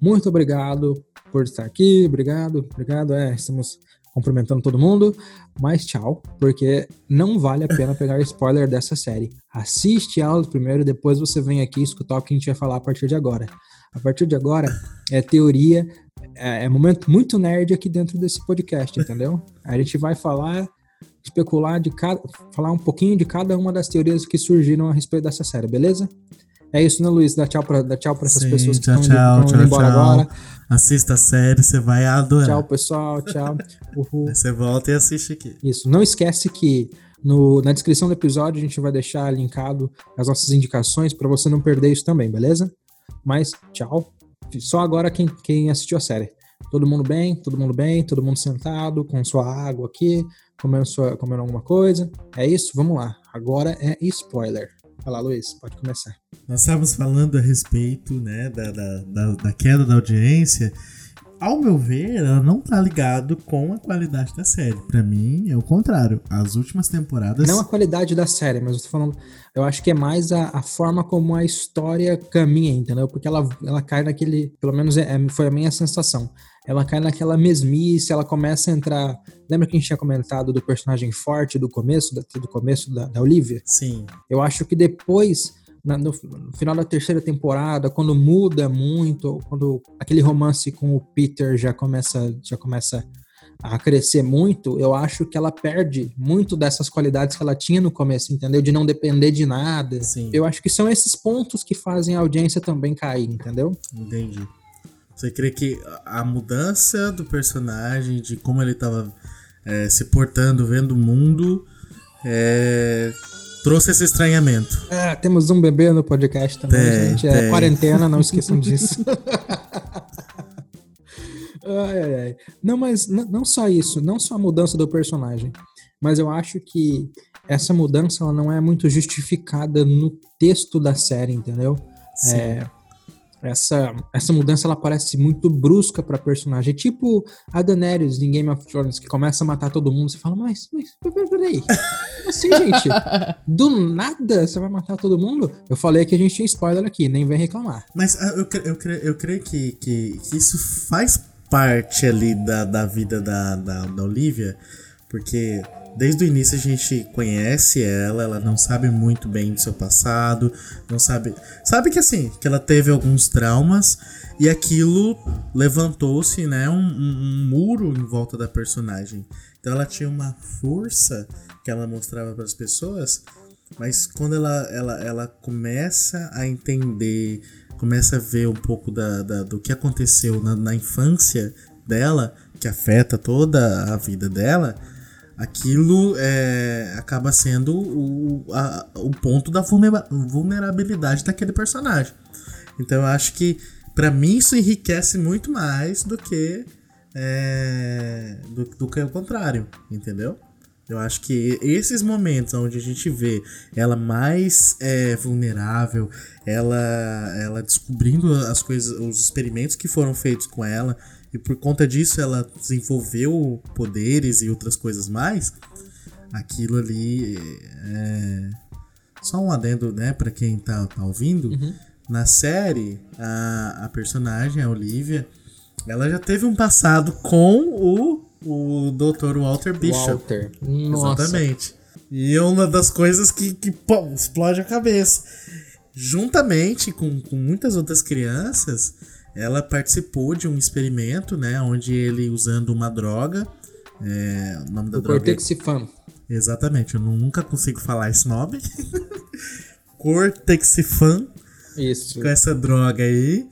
muito obrigado por estar aqui. Obrigado, obrigado. É, estamos cumprimentando todo mundo, mas tchau, porque não vale a pena pegar spoiler dessa série. Assiste ela primeiro, depois você vem aqui escutar o que a gente vai falar a partir de agora. A partir de agora é teoria, é, é momento muito nerd aqui dentro desse podcast, entendeu? A gente vai falar, especular de cada, falar um pouquinho de cada uma das teorias que surgiram a respeito dessa série, beleza? É isso, né, Luiz? Dá tchau pra, dá tchau pra essas Sim, pessoas tchau, que estão indo, embora tchau. agora. Assista a série, você vai adorar. Tchau, pessoal. Tchau. [LAUGHS] Uhul. Você volta e assiste aqui. Isso. Não esquece que no, na descrição do episódio a gente vai deixar linkado as nossas indicações para você não perder isso também, beleza? Mas tchau. Só agora quem, quem assistiu a série. Todo mundo bem? Todo mundo bem? Todo mundo sentado com sua água aqui, comendo, sua, comendo alguma coisa? É isso? Vamos lá. Agora é spoiler. Vai lá, Luiz, pode começar. Nós estávamos falando a respeito né, da, da, da, da queda da audiência ao meu ver, ela não tá ligado com a qualidade da série. Para mim, é o contrário. As últimas temporadas. Não a qualidade da série, mas eu tô falando. Eu acho que é mais a, a forma como a história caminha, entendeu? Porque ela, ela cai naquele. Pelo menos é, é, foi a minha sensação. Ela cai naquela mesmice, ela começa a entrar. Lembra que a gente tinha comentado do personagem forte do começo, do começo da, da Olivia? Sim. Eu acho que depois na, no, no, final da terceira temporada, quando muda muito, quando aquele romance com o Peter já começa, já começa a crescer muito, eu acho que ela perde muito dessas qualidades que ela tinha no começo, entendeu? De não depender de nada. Sim. Eu acho que são esses pontos que fazem a audiência também cair, entendeu? Entendi. Você crê que a mudança do personagem, de como ele estava é, se portando, vendo o mundo, é, trouxe esse estranhamento. É, temos um bebê no podcast também, tem, gente. É tem. quarentena, não esqueçam disso. [LAUGHS] Ai, ai, ai. Não, mas não só isso, não só a mudança do personagem, mas eu acho que essa mudança ela não é muito justificada no texto da série, entendeu? É, essa, essa mudança ela parece muito brusca pra personagem. Tipo a Daenerys em Game of Thrones, que começa a matar todo mundo. Você fala, mas, mas peraí, assim, gente? Do nada você vai matar todo mundo? Eu falei que a gente tinha spoiler aqui, nem vem reclamar. Mas ah, eu, cre- eu, cre- eu creio que, que, que isso faz parte ali da, da vida da, da, da Olivia, porque desde o início a gente conhece ela, ela não sabe muito bem do seu passado, não sabe. Sabe que assim, que ela teve alguns traumas e aquilo levantou-se, né, um, um- muro em volta da personagem. Então ela tinha uma força que ela mostrava para as pessoas mas quando ela, ela, ela começa a entender, começa a ver um pouco da, da- do que aconteceu na, na infância dela, que afeta toda a vida dela, aquilo é, acaba sendo o, a- o ponto da vulnera- vulnerabilidade daquele personagem. Então eu acho que pra mim isso enriquece muito mais do que é, do, do que o contrário, entendeu? Eu acho que esses momentos onde a gente vê ela mais é, vulnerável, ela, ela descobrindo as coisas, os experimentos que foram feitos com ela, e por conta disso ela desenvolveu poderes e outras coisas mais, aquilo ali é. Só um adendo, né, pra quem tá, tá ouvindo. Na série, a, a personagem, a Olivia, ela já teve um passado com o, o Dr. Walter Bishop. Walter. Nossa. Exatamente. E é uma das coisas que, que pô, explode a cabeça. Juntamente com, com muitas outras crianças, ela participou de um experimento, né? Onde ele, usando uma droga. é, o nome da O droga. é- Cortexifan. Exatamente, eu nu- nunca consigo falar esse nome. [LAUGHS] Cortexifan Isso. com essa droga aí,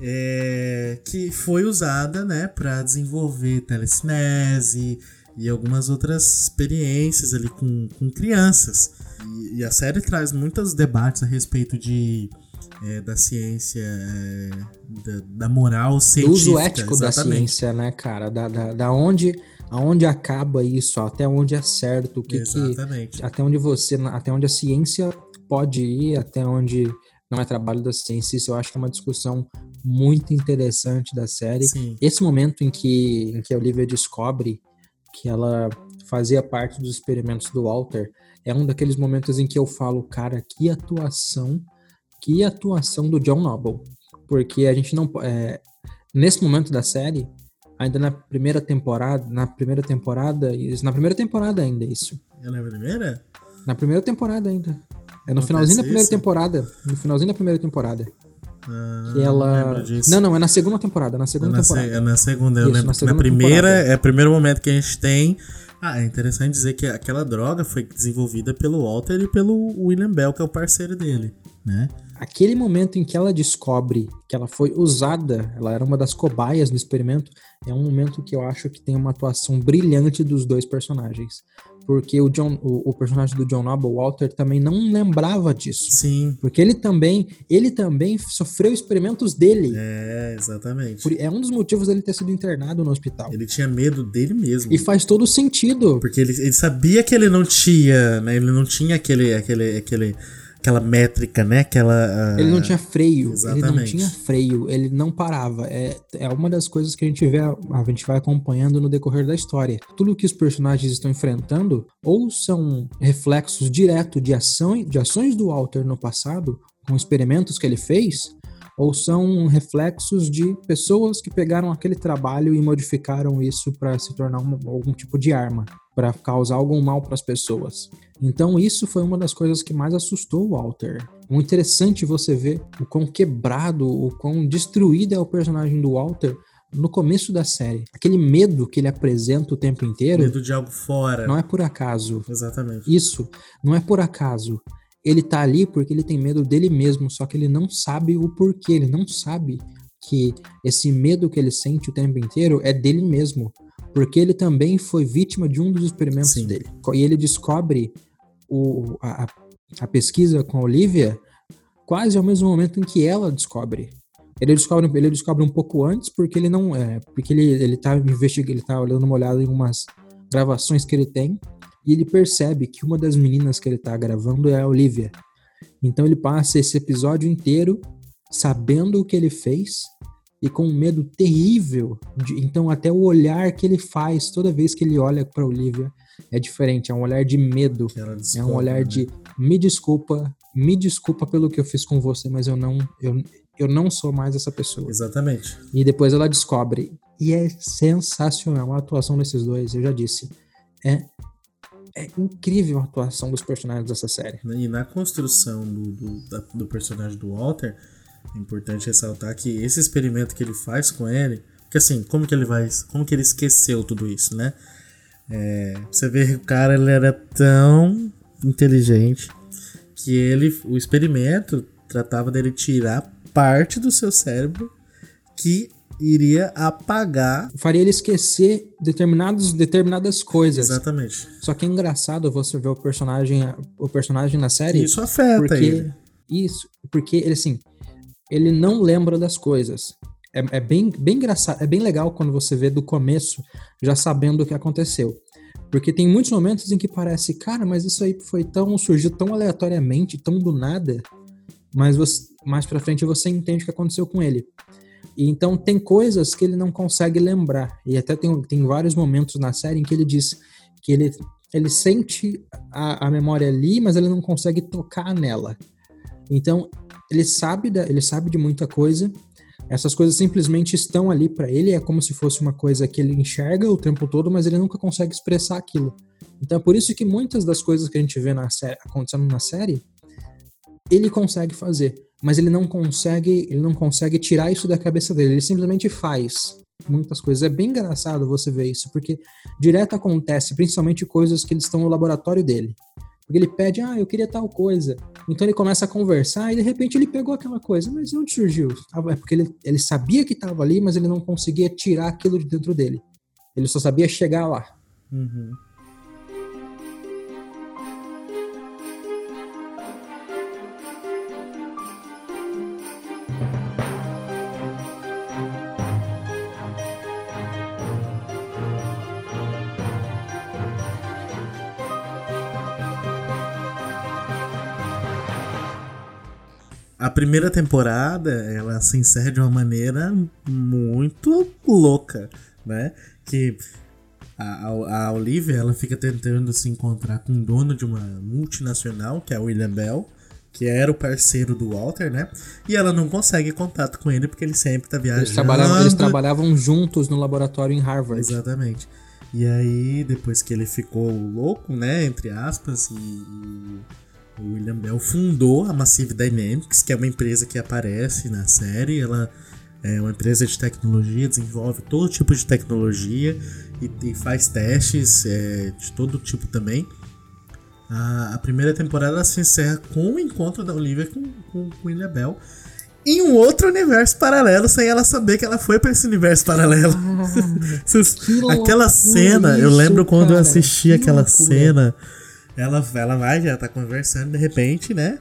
é, que foi usada, né, para desenvolver telecinese e algumas outras experiências ali com, com crianças. E, e a série traz muitos debates a respeito de é, da ciência, é, da, da moral Do científica. uso ético da exatamente. ciência, né, cara? Da, da, da onde, aonde acaba isso, até onde é certo, o que, que Exatamente. até onde você, até onde a ciência pode ir, até onde não é trabalho da ciência. Isso eu acho que é uma discussão muito interessante da série. Sim. Esse momento em que, em que a Olivia descobre que ela fazia parte dos experimentos do Walter é um daqueles momentos em que eu falo, cara, que atuação, que atuação do John Noble. Porque a gente não. É, nesse momento da série, ainda na primeira temporada, na primeira temporada, isso, na primeira temporada ainda, isso. É na primeira? Na primeira temporada ainda. É no Acontece finalzinho da primeira isso? temporada. No finalzinho da primeira temporada. Ah, Que não ela. disso. Não, não, é na segunda temporada. Na É segunda na, se- temporada. é na segunda, eu Isso, lembro na que na segunda primeira temporada. é o primeiro momento que a gente tem. Ah, é interessante dizer que aquela droga foi desenvolvida pelo Walter e pelo William Bell, que é o parceiro dele, né? Aquele momento em que ela descobre que ela foi usada, ela era uma das cobaias do experimento, é um momento que eu acho que tem uma atuação brilhante dos dois personagens. Porque o, John, o, o personagem do John Noble, Walter, também não lembrava disso. Sim, Porque ele também, ele também sofreu experimentos dele. é, exatamente. Por- É um dos motivos dele ter sido internado no hospital. Ele tinha medo dele mesmo. E faz todo sentido. Porque ele, ele sabia que ele não tinha, né? Ele não tinha aquele, aquele, aquele, aquela métrica, né? Aquela. ah, Ele não tinha freio, ele não exatamente. tinha freio, ele não parava. É, é uma das coisas que a gente vê, a gente vai acompanhando no decorrer da história. Tudo que os personagens estão enfrentando ou são reflexos diretos de, ação, de ações do Walter no passado, com experimentos que ele fez, ou são reflexos de pessoas que pegaram aquele trabalho e modificaram isso para se tornar uma- algum tipo de arma, para causar algum mal para as pessoas. Então isso foi uma das coisas que mais assustou o Walter. Muito interessante você ver o quão quebrado, o quão destruído é o personagem do Walter no começo da série. Aquele medo que ele apresenta o tempo inteiro Medo de algo fora. não é por acaso. Exatamente. Isso não é por acaso. Ele tá ali porque ele tem medo dele mesmo, só que ele não sabe o porquê, ele não sabe que esse medo que ele sente o tempo inteiro é dele mesmo, porque ele também foi vítima de um dos experimentos Sim. dele. E ele descobre o, a, a- pesquisa com a Olivia quase ao mesmo momento em que ela descobre. Ele descobre, ele descobre um pouco antes porque ele não é, porque ele ele tá investigando, ele tá olhando uma olhada em umas gravações que ele tem e ele percebe que uma das meninas que ele tá gravando é a Olivia. Então ele passa esse episódio inteiro sabendo o que ele fez e com um medo terrível. De, então até o olhar que ele faz toda vez que ele olha para Olivia é diferente, é um olhar de medo, é um olhar né? de me desculpa, me desculpa pelo que eu fiz com você, mas eu não eu, eu não sou mais essa pessoa. Exatamente. E depois ela descobre. E é sensacional a atuação desses dois, eu já disse. É, é incrível a atuação dos personagens dessa série. E na construção do, do, da- do personagem do Walter, é importante ressaltar que esse experimento que ele faz com ele, que assim, como que ele vai, como que ele esqueceu tudo isso, né? É, você vê que o cara ele era tão inteligente que ele, o experimento tratava dele tirar parte do seu cérebro que iria apagar Faria ele esquecer determinados, determinadas coisas. exatamente. Só que é engraçado você ver o personagem, o personagem na série. Isso afeta porque ele. isso, porque ele assim, ele não lembra das coisas. É, é bem, bem engraçado, é bem legal quando você vê do começo já sabendo o que aconteceu. Porque tem muitos momentos em que parece, cara, mas isso aí foi tão surgiu tão aleatoriamente, tão do nada, mas você, mais para frente você entende o que aconteceu com ele. E então tem coisas que ele não consegue lembrar. E até tem, tem vários momentos na série em que ele diz que ele, ele sente a, a memória ali, mas ele não consegue tocar nela. Então, ele sabe, da, ele sabe de muita coisa. Essas coisas simplesmente estão ali para ele, é como se fosse uma coisa que ele enxerga o tempo todo, mas ele nunca consegue expressar aquilo. Então, é por isso que muitas das coisas que a gente vê na série, acontecendo na série, ele consegue fazer, mas ele não consegue, ele não consegue tirar isso da cabeça dele, ele simplesmente faz muitas coisas. É bem engraçado você ver isso, porque direto acontece, principalmente coisas que eles estão no laboratório dele. Porque ele pede, ah, eu queria tal coisa. Então ele começa a conversar e de repente ele pegou aquela coisa. Mas de onde surgiu? É porque ele, ele sabia que estava ali, mas ele não conseguia tirar aquilo de dentro dele. Ele só sabia chegar lá. Uhum. A primeira temporada, ela se encerra de uma maneira muito louca, né? Que a, a, a Olivia, ela fica tentando se encontrar com o dono de uma multinacional, que é o William Bell, que era o parceiro do Walter, né? E ela não consegue contato com ele porque ele sempre tá viajando. Eles trabalhavam, eles trabalhavam juntos no laboratório em Harvard. Exatamente. E aí, depois que ele ficou louco, né, entre aspas, e, e o William Bell fundou a Massive Dynamics, que é uma empresa que aparece na série. Ela é uma empresa de tecnologia, desenvolve todo tipo de tecnologia e, e faz testes é, de todo tipo também. A, a primeira temporada se encerra com o encontro da Olivia com, com, com o William Bell em um outro universo paralelo, sem ela saber que ela foi pra esse universo paralelo. [LAUGHS] Que aquela cena, eu isso, lembro quando eu cara, assisti que aquela loucura. cena, ela, ela vai, já tá conversando, de repente, né?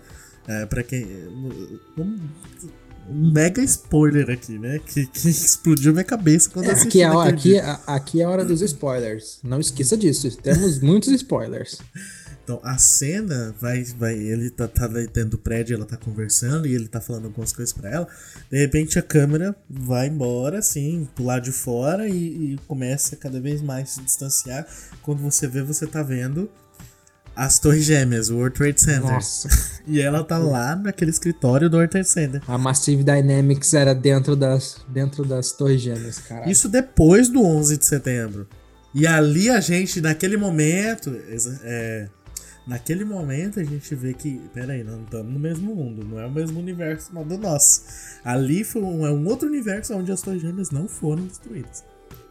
É, pra quem. Um, um mega spoiler aqui, né? Que, que explodiu minha cabeça quando eu assisti. Aqui é, a- aqui, é- aqui é a hora dos spoilers. Não esqueça disso. Temos muitos spoilers. Então a cena vai, vai, ele tá, tá dentro do prédio, ela tá conversando e ele tá falando algumas coisas pra ela. De repente a câmera vai embora, assim, pro lado de fora e, e começa cada vez mais se distanciar. Quando você vê, você tá vendo as Torres Gêmeas, o World Trade Center. Nossa. [LAUGHS] E ela tá lá naquele escritório do World Trade Center. A Massive Dynamics era dentro das, dentro das torres gêmeas, cara. Isso depois do 11 de setembro. E ali a gente, naquele momento, é, naquele momento a gente vê que, peraí, nós não estamos no mesmo mundo, não é o mesmo universo não do nosso. Ali foi um, é um outro universo onde as torres gêmeas não foram destruídas.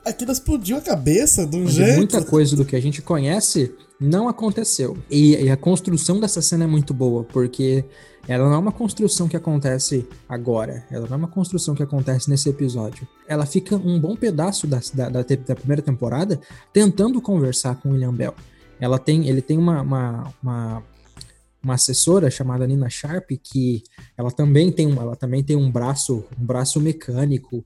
Aquilo explodiu a cabeça de um Onde jeito. muita coisa do que a gente conhece não aconteceu. E, e a construção dessa cena é muito boa, porque ela não é uma construção que acontece agora. Ela não é uma construção que acontece nesse episódio. Ela fica um bom pedaço da, da, da da primeira temporada tentando conversar com o William Bell. Ela tem, ele tem uma, uma, uma, uma assessora chamada Nina Sharp que ela também tem um, ela também tem um braço um braço mecânico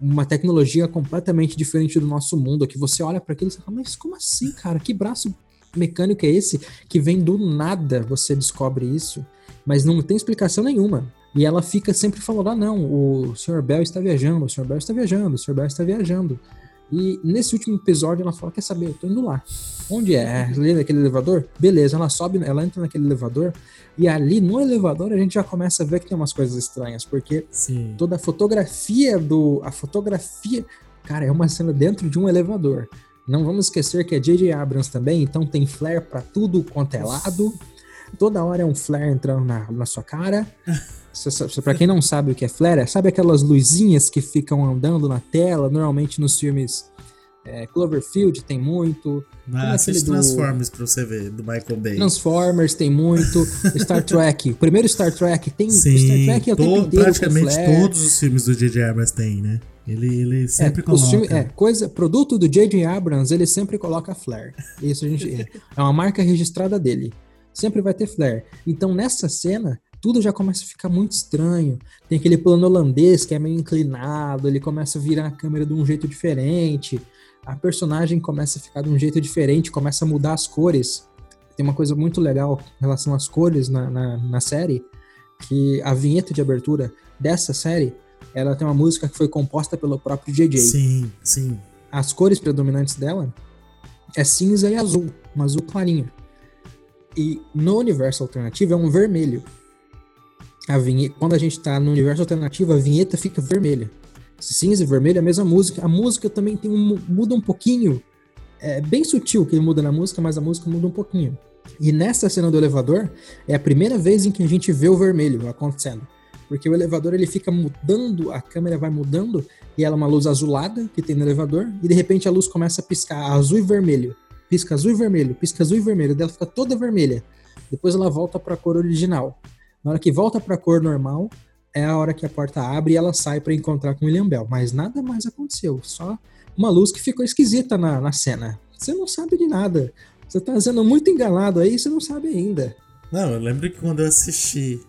uma tecnologia completamente diferente do nosso mundo que você olha para aquilo e fala mas como assim cara que braço mecânico é esse que vem do nada você descobre isso mas não tem explicação nenhuma e ela fica sempre falando ah não o Sr. Bell está viajando o Sr. Bell está viajando o Sr. Bell está viajando e nesse último episódio ela fala: Quer saber? Eu tô indo lá. Onde é? é ali naquele elevador? Beleza, ela sobe, ela entra naquele elevador. E ali no elevador a gente já começa a ver que tem umas coisas estranhas, porque Sim. toda a fotografia do. A fotografia. Cara, é uma cena dentro de um elevador. Não vamos esquecer que é J.J. Abrams também, então tem flare para tudo quanto é lado. Toda hora é um flare entrando na, na sua cara. [LAUGHS] Para quem não sabe o que é flare, sabe aquelas luzinhas que ficam andando na tela, normalmente nos filmes é, Cloverfield tem muito. Ah, assiste do... Transformers pra você ver, do Michael Bay. Transformers tem muito. [LAUGHS] Star Trek, o primeiro Star Trek tem. Sim, Star Trek é o inteiro praticamente todos os filmes do J.J. Abrams tem, né? Ele, ele sempre é, coloca. Filmes, é, coisa, produto do J.J. Abrams, ele sempre coloca flare. Isso a gente. é uma marca registrada dele. Sempre vai ter flare. Então nessa cena, tudo já começa a ficar muito estranho. Tem aquele plano holandês que é meio inclinado, ele começa a virar a câmera de um jeito diferente. A personagem começa a ficar de um jeito diferente, começa a mudar as cores. Tem uma coisa muito legal em relação às cores na, na, na série, que a vinheta de abertura dessa série, ela tem uma música que foi composta pelo próprio JJ. Sim, sim. As cores predominantes dela é cinza e azul, um azul clarinho. E no universo alternativo é um vermelho a vinheta, quando a gente tá no universo alternativo, a vinheta fica vermelha. Cinza e vermelho é a mesma música. A música também tem um, muda um pouquinho. É bem sutil que ele muda na música, mas a música muda um pouquinho. E nessa cena do elevador, é a primeira vez em que a gente vê o vermelho acontecendo. Porque o elevador ele fica mudando, a câmera vai mudando, e ela é uma luz azulada que tem no elevador, e de repente a luz começa a piscar azul e vermelho. Pisca azul e vermelho, pisca azul e vermelho, dela fica toda vermelha. Depois ela volta para a cor original. Na hora que volta para a cor normal, é a hora que a porta abre e ela sai para encontrar com William Bell. Mas nada mais aconteceu, só uma luz que ficou esquisita na, na cena. Você não sabe de nada. Você tá sendo muito enganado aí, você não sabe ainda. Não, eu lembro que quando eu assisti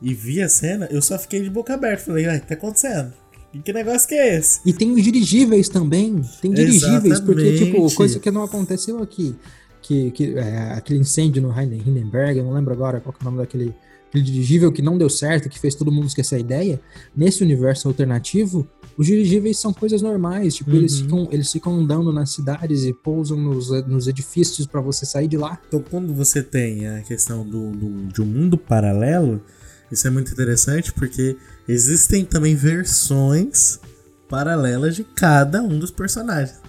e vi a cena, eu só fiquei de boca aberta. Falei, o que tá acontecendo? E que negócio que é esse? E tem os dirigíveis também. Tem dirigíveis, Exatamente. porque, tipo, coisa que não aconteceu aqui. Que, que é, aquele incêndio no Hindenburg, eu não lembro agora qual é o nome daquele aquele dirigível que não deu certo, que fez todo mundo esquecer a ideia, nesse universo alternativo, os dirigíveis são coisas normais, tipo, uhum. eles, ficam, eles ficam andando nas cidades e pousam nos, nos edifícios para você sair de lá. Então, quando você tem a questão do, do, de um mundo paralelo, isso é muito interessante porque existem também versões paralelas de cada um dos personagens.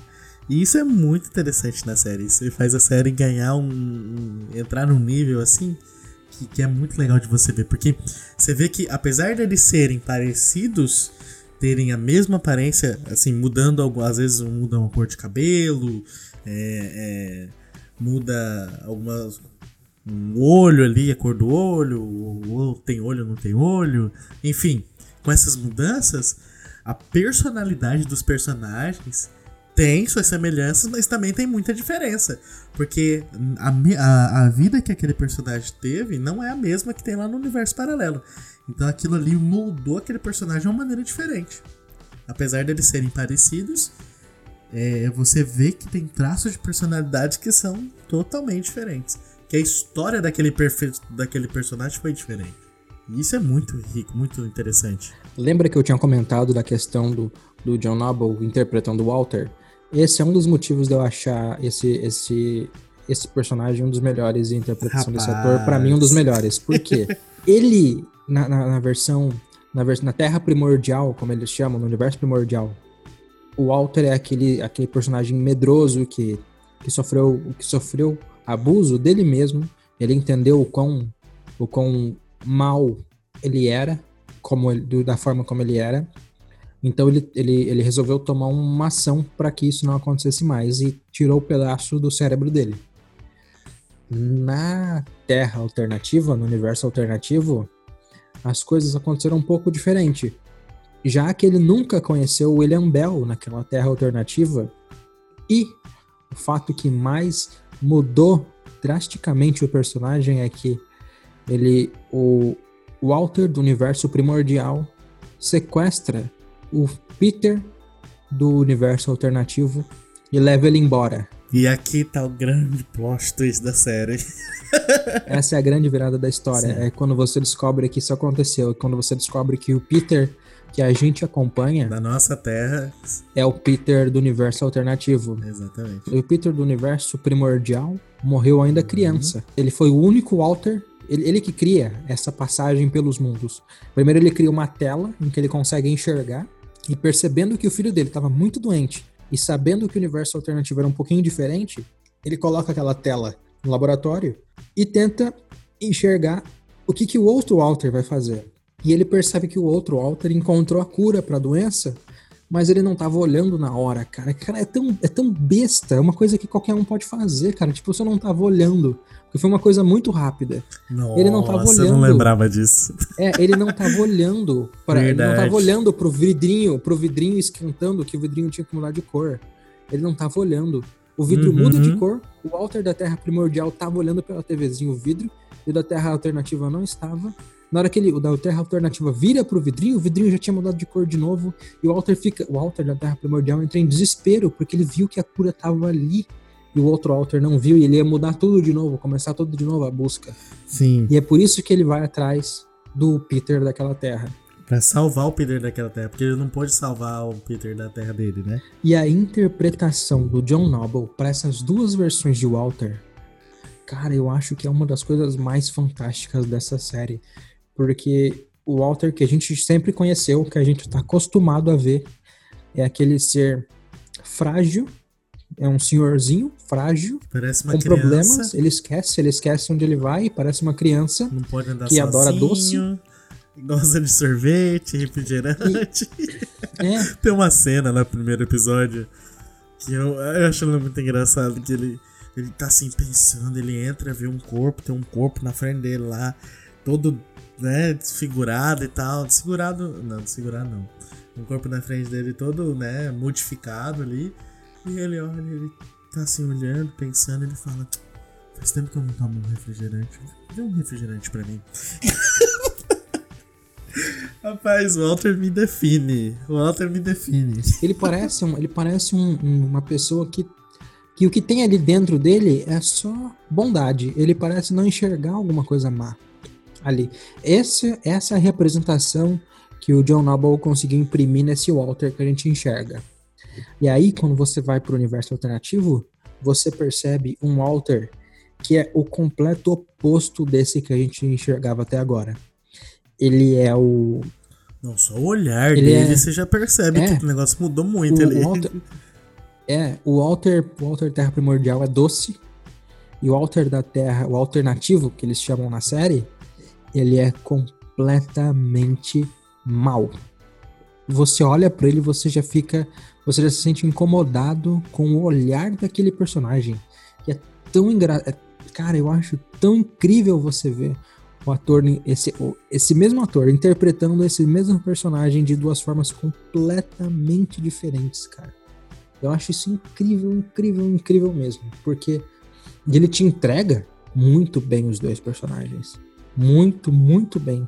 E isso é muito interessante na série. Isso faz a série ganhar um, um entrar num nível assim que, que é muito legal de você ver, porque você vê que apesar de eles serem parecidos, terem a mesma aparência, assim, mudando, às vezes mudam a cor de cabelo, é, é, muda algumas. Um olho ali, a cor do olho, ou tem olho, não tem olho, enfim, com essas mudanças, a personalidade dos personagens tem suas semelhanças, mas também tem muita diferença. Porque a, a, a, vida que aquele personagem teve não é a mesma que tem lá no universo paralelo. Então aquilo ali moldou aquele personagem de uma maneira diferente. Apesar deles serem parecidos, é, você vê que tem traços de personalidade que são totalmente diferentes. Que a história daquele, daquele personagem foi diferente. E isso é muito rico, muito interessante. Lembra que eu tinha comentado da questão do, do John Noble interpretando o Walter? Esse é um dos motivos de eu achar esse, esse, esse personagem um dos melhores e a interpretação Rapaz. desse ator, para mim, um dos melhores. Por quê? [LAUGHS] ele, na, na, na versão. Na, vers na Terra Primordial, como eles chamam, no universo primordial, o Walter é aquele, aquele personagem medroso que, que, sofreu, que sofreu abuso dele mesmo. Ele entendeu o quão, o quão mal ele era, como ele, da forma como ele era. Então ele, ele, ele resolveu tomar uma ação para que isso não acontecesse mais e tirou o pedaço do cérebro dele. Na Terra alternativa, no universo alternativo, as coisas aconteceram um pouco diferente. Já que ele nunca conheceu William Bell naquela Terra alternativa, e o fato que mais mudou drasticamente o personagem é que Ele, o Walter do universo primordial sequestra o Peter do universo alternativo e leva ele embora. E aqui tá o grande plot twist da série. [LAUGHS] Essa é a grande virada da história. Sim. É quando você descobre que isso aconteceu. Quando você descobre que o Peter que a gente acompanha Da nossa terra. é o Peter do universo alternativo. Exatamente. O Peter do universo primordial morreu ainda Uhum. criança. Ele foi o único Walter. Ele, ele que cria essa passagem pelos mundos. Primeiro, ele cria uma tela em que ele consegue enxergar. E percebendo que o filho dele estava muito doente e sabendo que o universo alternativo era um pouquinho diferente, ele coloca aquela tela no laboratório e tenta enxergar o que, que o outro Walter vai fazer. E ele percebe que o outro Walter encontrou a cura para a doença, mas ele não tava olhando na hora, cara. Cara, é tão, é tão besta, é uma coisa que qualquer um pode fazer, cara. Tipo, você não tava olhando, porque foi uma coisa muito rápida. Nossa, Ele não tava eu não olhando. lembrava disso. É, ele não tava olhando para, ele não tava olhando pro vidrinho, pro vidrinho esquentando que o vidrinho tinha que mudar de cor. Ele não tava olhando. O vidro Uhum. muda de cor. O Walter da Terra primordial tava olhando pela TVzinha o vidro e o da Terra alternativa não estava. Na hora que ele, o da Terra alternativa vira pro vidrinho, o vidrinho já tinha mudado de cor de novo e o Walter fica, o Walter da Terra primordial entra em desespero porque ele viu que a cura tava ali. E o outro Walter não viu e ele ia mudar tudo de novo, começar tudo de novo a busca. Sim. E é por isso que ele vai atrás do Peter daquela terra. Pra salvar o Peter daquela terra. Porque ele não pôde salvar o Peter da terra dele, né? E a interpretação do John Noble para essas duas versões de Walter, cara, eu acho que é uma das coisas mais fantásticas dessa série. Porque o Walter que a gente sempre conheceu, que a gente tá acostumado a ver, é aquele ser frágil, é um senhorzinho frágil, Parece uma com criança. problemas, ele esquece, ele esquece onde ele vai, parece uma criança. Não pode andar que sozinho. adora doce. Gosta de sorvete, refrigerante. É, [LAUGHS] Tem uma cena no primeiro episódio que eu, eu acho muito engraçado que ele, ele tá assim pensando, ele entra, vê um corpo, tem um corpo na frente dele lá, todo, né, desfigurado e tal. Desfigurado, não, desfigurado não. Um corpo na frente dele todo, né, modificado ali. E ele olha, ele tá assim olhando, pensando, ele fala: Faz tempo que eu não tomo um refrigerante. Dê um refrigerante pra mim. [LAUGHS] Rapaz, o Walter me define. O Walter me define. Ele parece, um, ele parece um- um- uma pessoa que, que o que tem ali dentro dele é só bondade. Ele parece não enxergar alguma coisa má ali. Esse, essa é a representação que o John Noble conseguiu imprimir nesse Walter que a gente enxerga. E aí, quando você vai para o universo alternativo, você percebe um Walter que é o completo oposto desse que a gente enxergava até agora. Ele é o Não, só o olhar Ele dele é- você já percebe é. que o negócio mudou muito O ali. Walter- É, o Walter, o Walter Terra Primordial é doce. E o Walter da Terra, o alternativo, que eles chamam na série, ele é completamente mal. Você olha pra ele e você já fica. Você já se sente incomodado com o olhar daquele personagem. Que é tão engraçado. Cara, eu acho tão incrível você ver o ator, esse, esse mesmo ator, interpretando esse mesmo personagem de duas formas completamente diferentes, cara. Eu acho isso incrível, incrível, incrível mesmo. Porque ele te entrega muito bem os dois personagens. Muito, muito bem.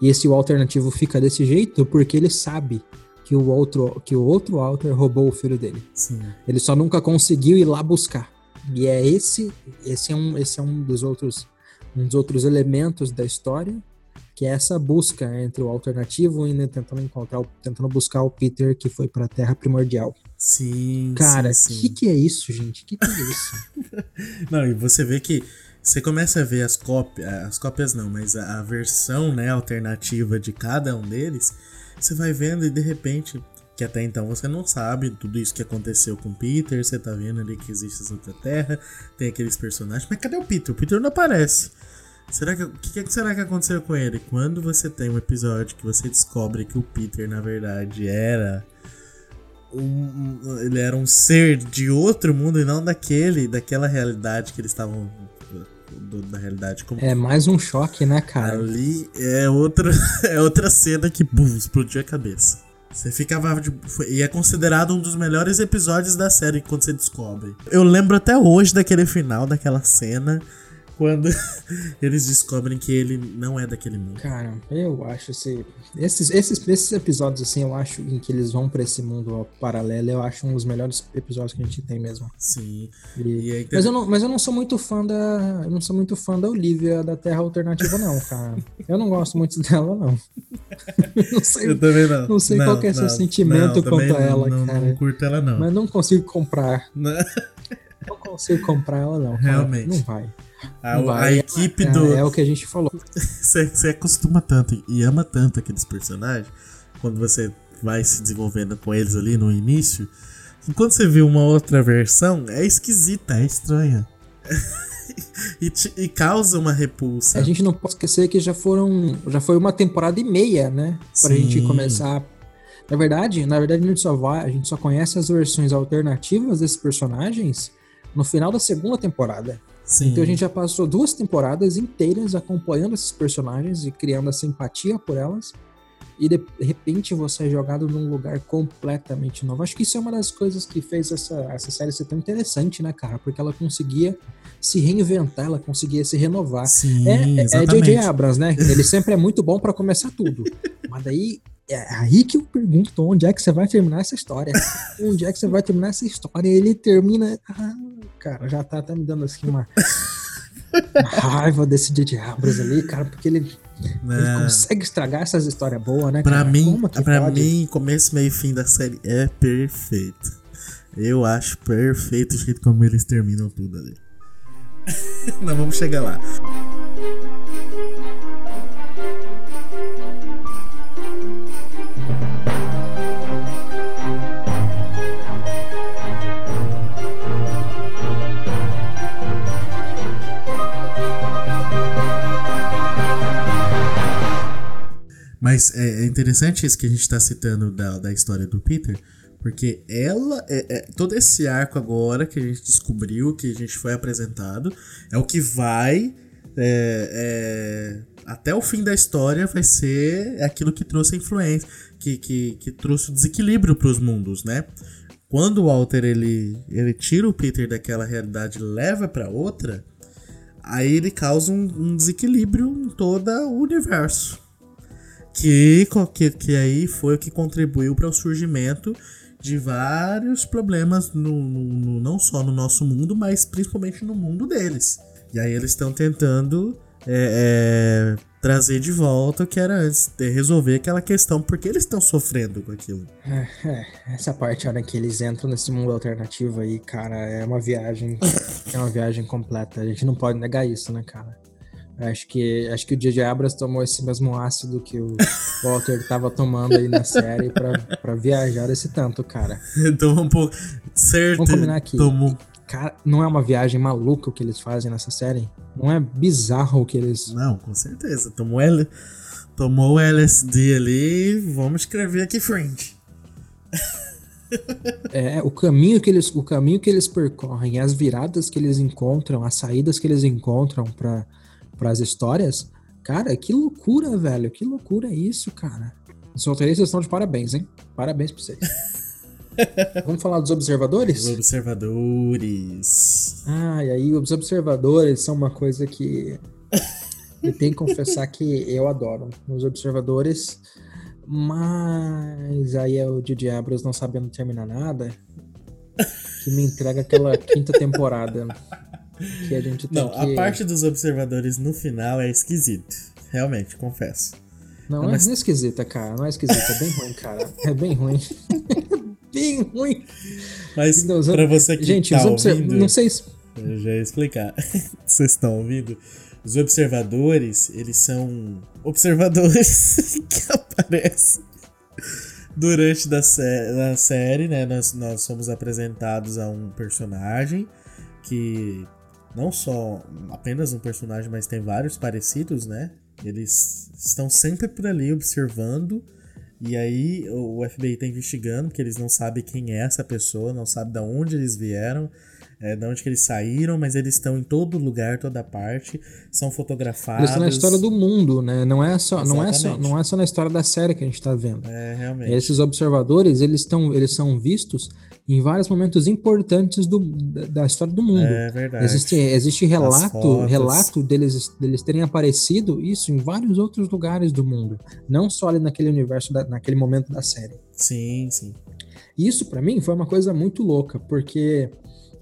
E esse alternativo fica desse jeito porque ele sabe que o outro, que o outro Walter roubou o filho dele. Sim. Ele só nunca conseguiu ir lá buscar. E é esse, esse é um, esse é um dos outros, um dos outros elementos da história, que é essa busca entre o alternativo e né, tentando encontrar, o- tentando buscar o Peter que foi para a Terra primordial. Sim. Cara, sim, sim. que que é isso, gente? Que que é isso? [LAUGHS] Não, e você vê que você começa a ver as cópias, as cópias não, mas a, a versão, né, alternativa de cada um deles, você vai vendo e de repente, que até então você não sabe tudo isso que aconteceu com Peter, você tá vendo ali que existe essa outra terra, tem aqueles personagens, mas cadê o Peter? O Peter não aparece. Será que o que, que será que aconteceu com ele? Quando você tem um episódio que você descobre que o Peter na verdade era um- ele era um ser de outro mundo e não daquele, daquela realidade que eles estavam do- da realidade como É mais um choque, né, cara? ali é outra [LAUGHS] é outra cena que bum, explodiu a cabeça. Você ficava de, foi- e é considerado um dos melhores episódios da série quando você descobre. Eu lembro até hoje daquele final daquela cena quando [LAUGHS] eles descobrem que ele não é daquele mundo. Cara, eu acho esse, esses, esses, esses episódios, assim, eu acho em que eles vão pra esse mundo paralelo, eu acho um dos melhores episódios que a gente tem mesmo. Sim. E- E aí, mas, eu não, mas eu não sou muito fã da. Eu não sou muito fã da Olivia da Terra Alternativa, não, cara. Eu não gosto muito [LAUGHS] dela, não. não sei. eu também não. não sei qual que é seu sentimento também quanto a ela, não, cara. Não curto ela, não. Mas não consigo comprar. Não. [LAUGHS] Não consigo comprar ela, não. cara. Realmente. Não vai. A, a equipe É, do. é o que a gente falou. [LAUGHS] Você, você acostuma tanto e ama tanto aqueles personagens, quando você vai se desenvolvendo com eles ali no início, que quando você vê uma outra versão, é esquisita, é estranha. [LAUGHS] e, te- e causa uma repulsa. A gente não pode esquecer que já foram. Já foi uma temporada e meia, né? Pra Sim. gente começar. Na verdade, na verdade, a gente só vai. A gente só conhece as versões alternativas desses personagens no final da segunda temporada. Sim. Então a gente já passou duas temporadas inteiras acompanhando esses personagens e criando a simpatia por elas. E de repente você é jogado num lugar completamente novo. Acho que isso é uma das coisas que fez essa, essa série ser tão interessante, né, cara? Porque ela conseguia se reinventar, ela conseguia se renovar. Sim, É, é- é exatamente. J.J. Abrams, né? Ele sempre é muito bom pra começar tudo. [LAUGHS] Mas daí é aí que eu pergunto onde é que você vai terminar essa história. [LAUGHS] Onde é que você vai terminar essa história? Ele termina. Ah, cara, já tá até me dando assim uma, uma raiva desse J.J. Abrams ali, cara, porque ele, ele É. consegue estragar essas histórias boas, né? Pra cara? mim, pra pode? mim, começo, meio e fim da série é perfeito. Eu acho perfeito o jeito como eles terminam tudo ali. [LAUGHS] Nós vamos chegar lá. Mas é é interessante isso que a gente está citando da, da história do Peter, porque ela, é, é- todo esse arco agora que a gente descobriu, que a gente foi apresentado, é o que vai é, é, até o fim da história vai ser aquilo que trouxe a influência, que, que, que trouxe o desequilíbrio para os mundos, né? Quando o Walter ele, ele tira o Peter daquela realidade e leva para outra, aí ele causa um, um desequilíbrio em todo o universo que, que, que aí foi o que contribuiu para o surgimento de vários problemas, no, no- no- não só no nosso mundo, mas principalmente no mundo deles. E aí eles estão tentando é, é, trazer de volta o que era antes, resolver aquela questão, porque eles estão sofrendo com aquilo. É, essa parte, a hora que eles entram nesse mundo alternativo aí, cara, é uma viagem. é uma viagem completa. A gente não pode negar isso, né, cara? Acho que, acho que o J.J. Abrams tomou esse mesmo ácido que o [LAUGHS] Walter tava tomando aí na série pra, pra viajar esse tanto, cara. [LAUGHS] então um pouco. Certo. Vamos combinar aqui. Tomou, Cara, não é uma viagem maluca o que eles fazem nessa série? Não é bizarro o que eles. não, com certeza. Tomou, L, tomou o LSD ali. Vamos escrever aqui frente. [LAUGHS] É, o caminho que eles, o caminho que eles percorrem, as viradas que eles encontram, as saídas que eles encontram para as histórias, cara, que loucura, velho, que loucura é isso, cara. Os roteiristas estão de parabéns, hein? Parabéns pra vocês. [LAUGHS] Vamos falar dos observadores? Os observadores. Ah, e aí os observadores são uma coisa que [LAUGHS] eu tenho que confessar que eu adoro. Os observadores, mas aí é o Didi Abrams não sabendo terminar nada, que me entrega aquela quinta temporada [LAUGHS] que a gente Não, que... a parte dos observadores no final é esquisito. Realmente, confesso. Não, é, mas- não é esquisita, cara. Não é esquisita, é bem ruim, cara. É bem ruim. [LAUGHS] bem ruim. Mas Então, pra você que Gente, tá os obser- ouvindo, não sei se... eu já ia explicar. [LAUGHS] Vocês estão ouvindo? Os observadores, eles são observadores [LAUGHS] que aparecem durante da sé da série, né? Nós, nós somos apresentados a um personagem que não só apenas um personagem, mas tem vários parecidos, né? Eles estão sempre por ali observando. E aí o FBI tá investigando, porque eles não sabem quem é essa pessoa, não sabem de onde eles vieram. é, de onde que eles saíram, mas eles estão em todo lugar, toda parte, são fotografados. Eles estão na história do mundo, né? Não é só, não é só, não é só na história da série que a gente tá vendo. É, realmente. Esses observadores, eles, estão, eles são vistos em vários momentos importantes do, da, da história do mundo. É verdade. Existe, existe relato, relato deles, deles terem aparecido isso em vários outros lugares do mundo. Não só ali naquele universo, da- naquele momento da série. Sim, sim. E Isso pra mim foi uma coisa muito louca, porque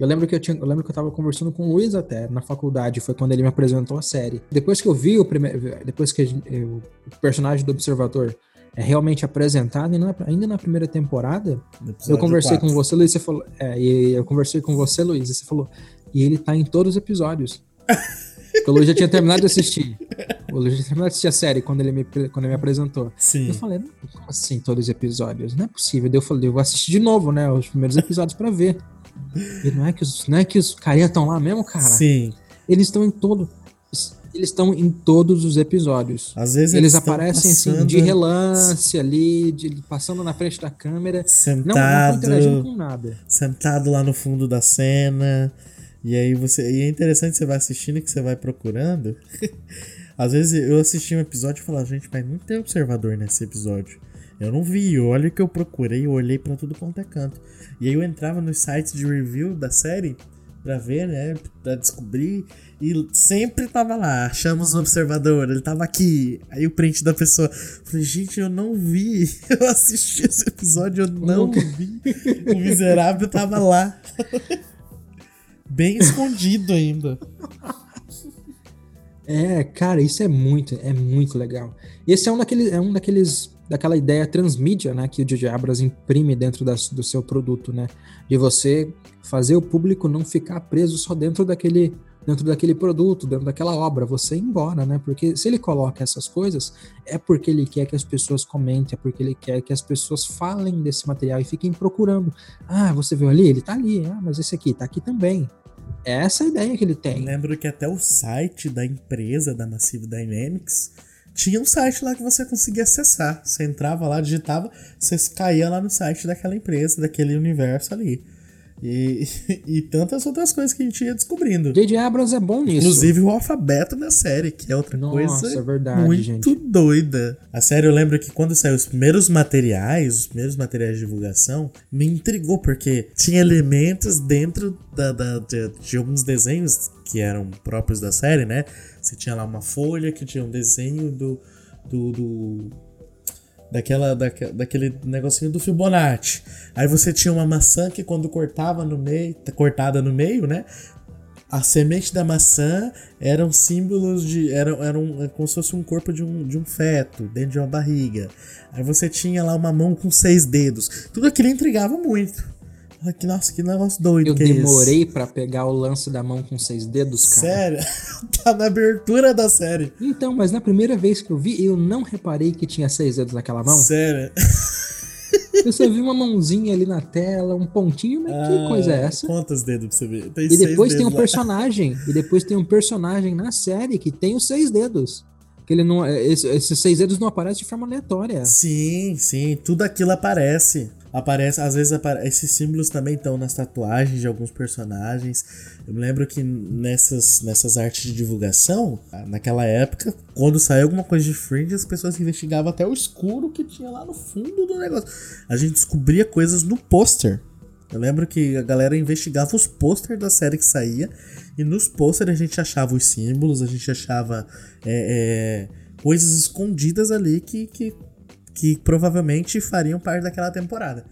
eu lembro que eu tinha, eu lembro que eu tava conversando com o Luiz até na faculdade, foi quando ele me apresentou a série. Depois que eu vi o primeiro, depois que eu- o personagem do observador realmente apresentado ainda na, ainda na primeira temporada, eu conversei com você, Luiz, você falou, é, e eu conversei com você, Luiz, e você falou, e ele tá em todos os episódios. [LAUGHS] Porque o Luiz já tinha terminado de assistir. O Luiz já tinha terminado de assistir a série quando ele me, quando ele me apresentou. Sim. Eu falei, "Não, como assim todos os episódios? Não é possível. Daí eu falei, eu vou assistir de novo, né? Os primeiros episódios pra ver. E não é que os, não é que os carinha estão lá mesmo, cara? Sim. Eles estão em todo. Eles estão em todos os episódios. Às vezes Eles, eles aparecem assim, passando- de relance ali, de- passando na frente da câmera. Não, não Sentado. estão interagindo com nada. sentado lá no fundo da cena. E aí você. E é interessante você vai assistindo e que você vai procurando. [LAUGHS] Às vezes eu assisti um episódio e falava, gente, mas não tem observador nesse episódio. Eu não vi, olha o que eu procurei, eu olhei pra tudo quanto é canto. E aí eu entrava nos sites de review da série pra ver, né? Pra descobrir. E sempre tava lá, achamos o observador, ele tava aqui. Aí o print da pessoa. Falei, gente, eu não vi. [LAUGHS] Eu assisti esse episódio, eu não vi. O miserável tava lá. Bem escondido ainda. É, cara, isso é muito, é muito legal. Esse é um daqueles, é um daqueles, daquela ideia transmídia, né, que o J.J. Abrams imprime dentro das- do seu produto, né, de você fazer o público não ficar preso só dentro daquele, dentro daquele produto, dentro daquela obra, você ir embora, né, porque se ele coloca essas coisas, é porque ele quer que as pessoas comentem, é porque ele quer que as pessoas falem desse material e fiquem procurando. Ah, você viu ali? Ele tá ali. Ah, mas esse aqui tá aqui também. É essa a ideia que ele tem. Lembro que até o site da empresa da Massive Dynamics tinha um site lá que você conseguia acessar. Você entrava lá, digitava, você caía lá no site daquela empresa, daquele universo ali. E, [LAUGHS] e tantas outras coisas que a gente ia descobrindo. J.J. Abrams é bom nisso. Inclusive o alfabeto da série, que é outra Nossa, coisa é verdade, muito gente. doida. A série, eu lembro que quando saiu os primeiros materiais, os primeiros materiais de divulgação, me intrigou, porque tinha elementos dentro da, da- de, de alguns desenhos que eram próprios da série, né? Você tinha lá uma folha que tinha um desenho do. do, do daquela, daque- daquele negocinho do Fibonacci. Aí você tinha uma maçã que quando cortava no meio, cortada no meio, né? A semente da maçã eram símbolos de. Eram, eram é como se fosse um corpo de um, de um feto, dentro de uma barriga. Aí você tinha lá uma mão com seis dedos. Tudo aquilo intrigava muito. Que, nossa, que negócio doido Eu que é demorei pra pegar o lance da mão com seis dedos, cara. Sério? [LAUGHS] tá na abertura da série. Então, mas na primeira vez que eu vi, eu não reparei que tinha seis dedos naquela mão. Sério. Eu só vi uma mãozinha ali na tela, um pontinho, mas que coisa é essa? Quantos dedos pra você ver? Tem E depois tem um personagem, e depois tem um personagem na série que tem os seis dedos. Que ele não, é, esse- esses seis dedos não aparecem de forma aleatória. Sim, sim, tudo aquilo aparece. Aparece, às vezes apare- esses símbolos também estão nas tatuagens de alguns personagens. Eu me lembro que nessas, nessas artes de divulgação, naquela época, quando saiu alguma coisa de Fringe, as pessoas investigavam até o escuro que tinha lá no fundo do negócio. A gente descobria coisas no pôster. Eu lembro que a galera investigava os pôster da série que saía, e nos pôster a gente achava os símbolos, a gente achava é, é, coisas escondidas ali que, que, que provavelmente fariam parte daquela temporada.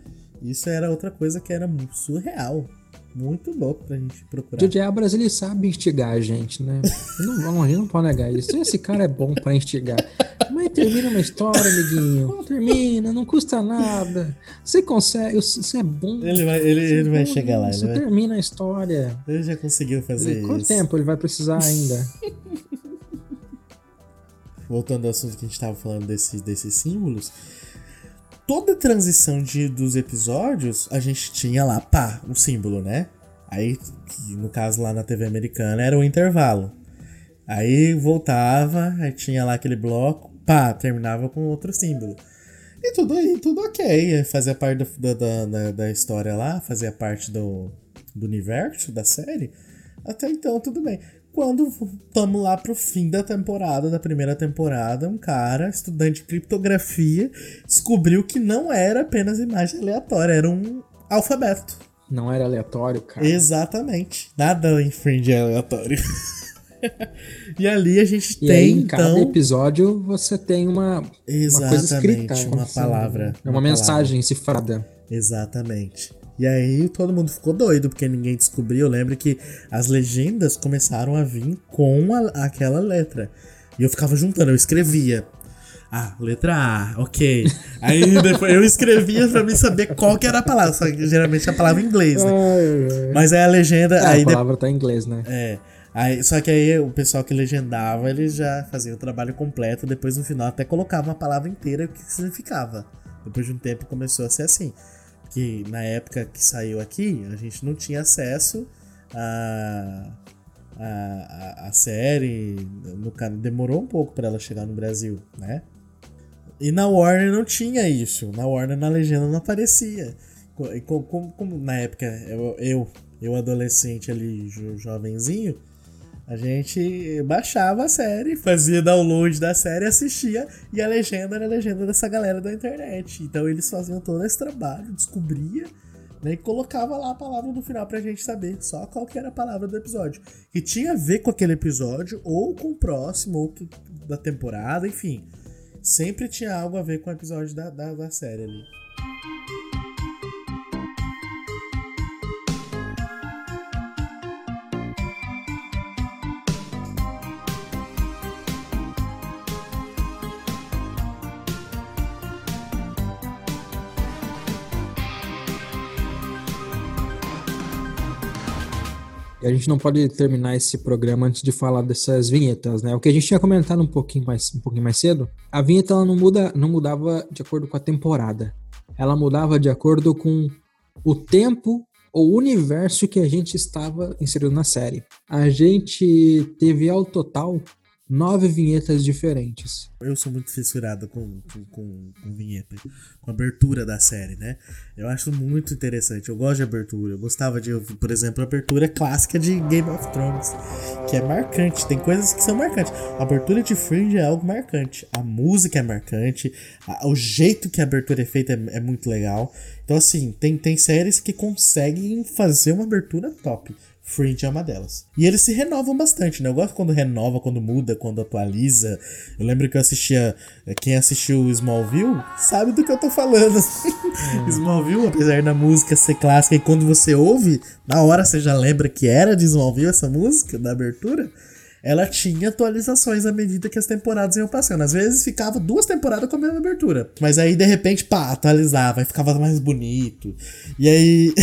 Isso era outra coisa que era surreal. Muito louco pra gente procurar. J.J. Abrams, ele sabe instigar a gente, né? Não, a gente não pode negar isso. Esse cara é bom pra instigar. Mas termina uma história, amiguinho. Termina, não custa nada. Você consegue, você é bom. Ele vai, ele, Você é ele vai bom chegar lá. Vai- termina a história. ele já conseguiu fazer Ele- Quanto isso. tempo ele vai precisar ainda? [LAUGHS] voltando ao assunto que a gente tava falando desse, desses símbolos, toda transição de, dos episódios, a gente tinha lá, pá, o símbolo, né? Aí, no caso lá na TV americana, era o intervalo. Aí voltava, aí tinha lá aquele bloco, pá, terminava com outro símbolo. E tudo aí, tudo ok. Fazia parte do- da, da, da, história lá, fazia parte do, do universo da série, até então tudo bem. Quando estamos lá pro fim da temporada, da primeira temporada, um cara, estudante de criptografia, descobriu que não era apenas imagem aleatória, era um alfabeto. Não era aleatório, cara. Exatamente. Nada em Fringe é aleatório. [LAUGHS] [LAUGHS] e ali a gente E tem, aí, em cada então. episódio, você tem uma, uma coisa escrita. Exatamente, uma assim, palavra, É uma uma, mensagem cifrada. Exatamente. E aí todo mundo ficou doido, porque ninguém descobriu. Eu lembro que as legendas começaram a vir com a- aquela letra. E eu ficava juntando, eu escrevia. Ah, letra A, ok. Aí [LAUGHS] depois eu escrevia pra mim saber qual que era a palavra. Só que geralmente a palavra em inglês, né? Mas aí a legenda. É, aí a de- palavra tá em inglês, né? é. Aí, só que aí o pessoal que legendava, eles já faziam o trabalho completo, depois no final até colocava uma palavra inteira o que significava. Depois de um tempo começou a ser assim. Que na época que saiu aqui, a gente não tinha acesso a, a, a, série. No, demorou um pouco para ela chegar no Brasil, né? E na Warner não tinha isso. Na Warner na legenda não aparecia. Co- e co- Como, como na época eu, eu, eu adolescente ali, jo- jovenzinho, a gente baixava a série, fazia download da série, assistia, e a legenda era a legenda dessa galera da internet. Então eles faziam todo esse trabalho, descobria, né, e colocava lá a palavra no final pra gente saber só qual que era a palavra do episódio. Que tinha a ver com aquele episódio, ou com o próximo, ou da temporada, enfim. Sempre tinha algo a ver com o episódio da, da, da série ali. A gente não pode terminar esse programa antes de falar dessas vinhetas, né? O que a gente tinha comentado um pouquinho mais, um pouquinho mais cedo, a vinheta ela não, muda, não mudava de acordo com a temporada. Ela mudava de acordo com o tempo ou universo que a gente estava inserido na série. A gente teve ao total nove vinhetas diferentes. Eu sou muito fissurado com, com, com, com vinheta, com abertura da série, né? Eu acho muito interessante. Eu gosto de abertura. Eu gostava de por exemplo, a abertura clássica de Game of Thrones, que é marcante. Tem coisas que são marcantes. A abertura de Fringe é algo marcante. A música é marcante. a- o jeito que a abertura é feita é, é muito legal. Então, assim, tem, tem séries que conseguem fazer uma abertura top. Fringe é uma delas. E eles se renovam bastante, né? Eu gosto quando renova, quando muda, quando atualiza. Eu lembro que eu assistia. eh, Quem assistiu Smallville sabe do que eu tô falando. [LAUGHS] Smallville, apesar da música ser clássica, e quando você ouve, na hora você já lembra que era de Smallville essa música, da abertura. Ela tinha atualizações à medida que as temporadas iam passando. Às vezes ficava duas temporadas com a mesma abertura. Mas aí, de repente, pá, atualizava e ficava mais bonito. E aí.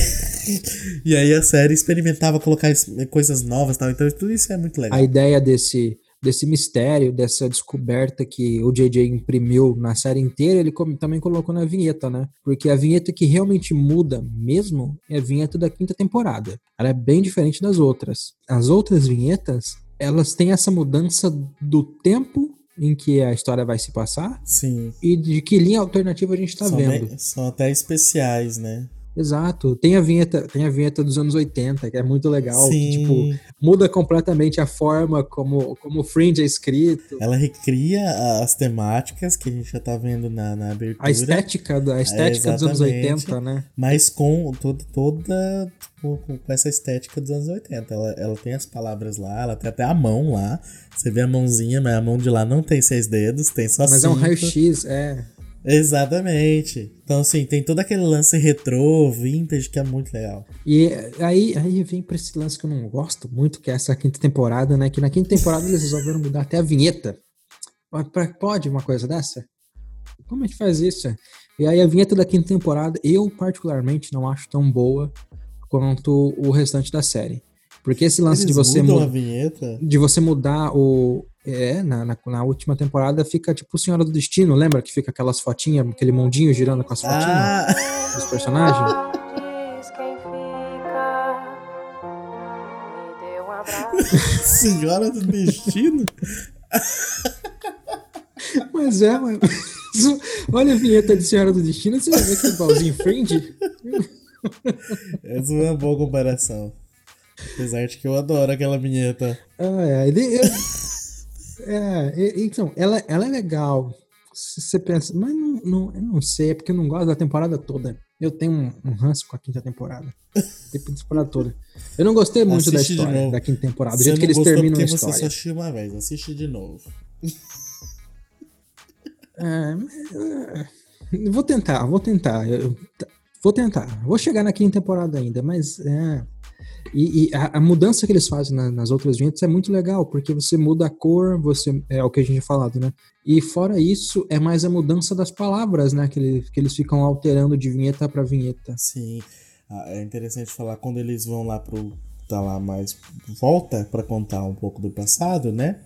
[LAUGHS] e aí a série experimentava colocar coisas novas e tal. Então tudo isso é muito legal. A ideia desse, desse mistério, dessa descoberta que o JJ imprimiu na série inteira, ele também colocou na vinheta, né? Porque a vinheta que realmente muda mesmo é a vinheta da quinta temporada. Ela é bem diferente das outras. As outras vinhetas, elas têm essa mudança do tempo em que a história vai se passar Sim. e de que linha alternativa a gente tá são, vendo. bem- são até especiais, né? Exato. Tem a vinheta, tem a vinheta dos anos 80, que é muito legal, que, tipo, muda completamente a forma como, como o Fringe é escrito. Ela recria as temáticas que a gente já tá vendo na, na abertura. A estética, da, a estética dos anos exatamente. 80, né? Mas com todo, toda. Com, com essa estética dos anos 80. Ela, ela tem as palavras lá, ela tem até a mão lá. Você vê a mãozinha, mas a mão de lá não tem seis dedos, tem só Mas é um cinco. raio-x, é. Exatamente. Então, assim, tem todo aquele lance retrô, vintage, que é muito legal. E aí, aí vem pra esse lance que eu não gosto muito, que é essa quinta temporada, né? Que na quinta temporada eles resolveram mudar até a vinheta. Pode uma coisa dessa? Como é que faz isso? E aí a vinheta da quinta temporada, eu particularmente não acho tão boa quanto o restante da série. Porque esse lance Eles de você mudam a mu- vinheta. de você mudar o. É, na, na, na última temporada fica tipo Senhora do Destino, lembra que fica aquelas fotinhas, aquele mundinho girando com as fotinhas Ah! dos personagens? [LAUGHS] Senhora do Destino? [LAUGHS] Mas é, mas... Olha a vinheta de Senhora do Destino, você vai ver que é igualzinho Fringe. [LAUGHS] Essa é uma boa comparação. Apesar de que eu adoro aquela vinheta. Ah, é, ele, é, é, então, ela, ela é legal. Se você pensa, mas não, não, eu não sei, é porque eu não gosto da temporada toda. Eu tenho um, um ranço com a quinta temporada. A temporada toda. Eu não gostei muito da Assiste de história da quinta temporada, do Você jeito que eles terminam a você história. só assistiu uma vez. Assiste de novo. É, é, vou tentar, vou tentar. eu- vou tentar. Vou chegar na quinta temporada ainda, mas é. E, e a, a mudança que eles fazem na- nas outras vinhetas é muito legal, porque você muda a cor, você é o que a gente tinha falado, né? E fora isso, é mais a mudança das palavras, né? Que, ele- que eles ficam alterando de vinheta para vinheta. Sim. Ah, É interessante falar quando eles vão lá pro. Tá lá mais. Volta pra contar um pouco do passado, né?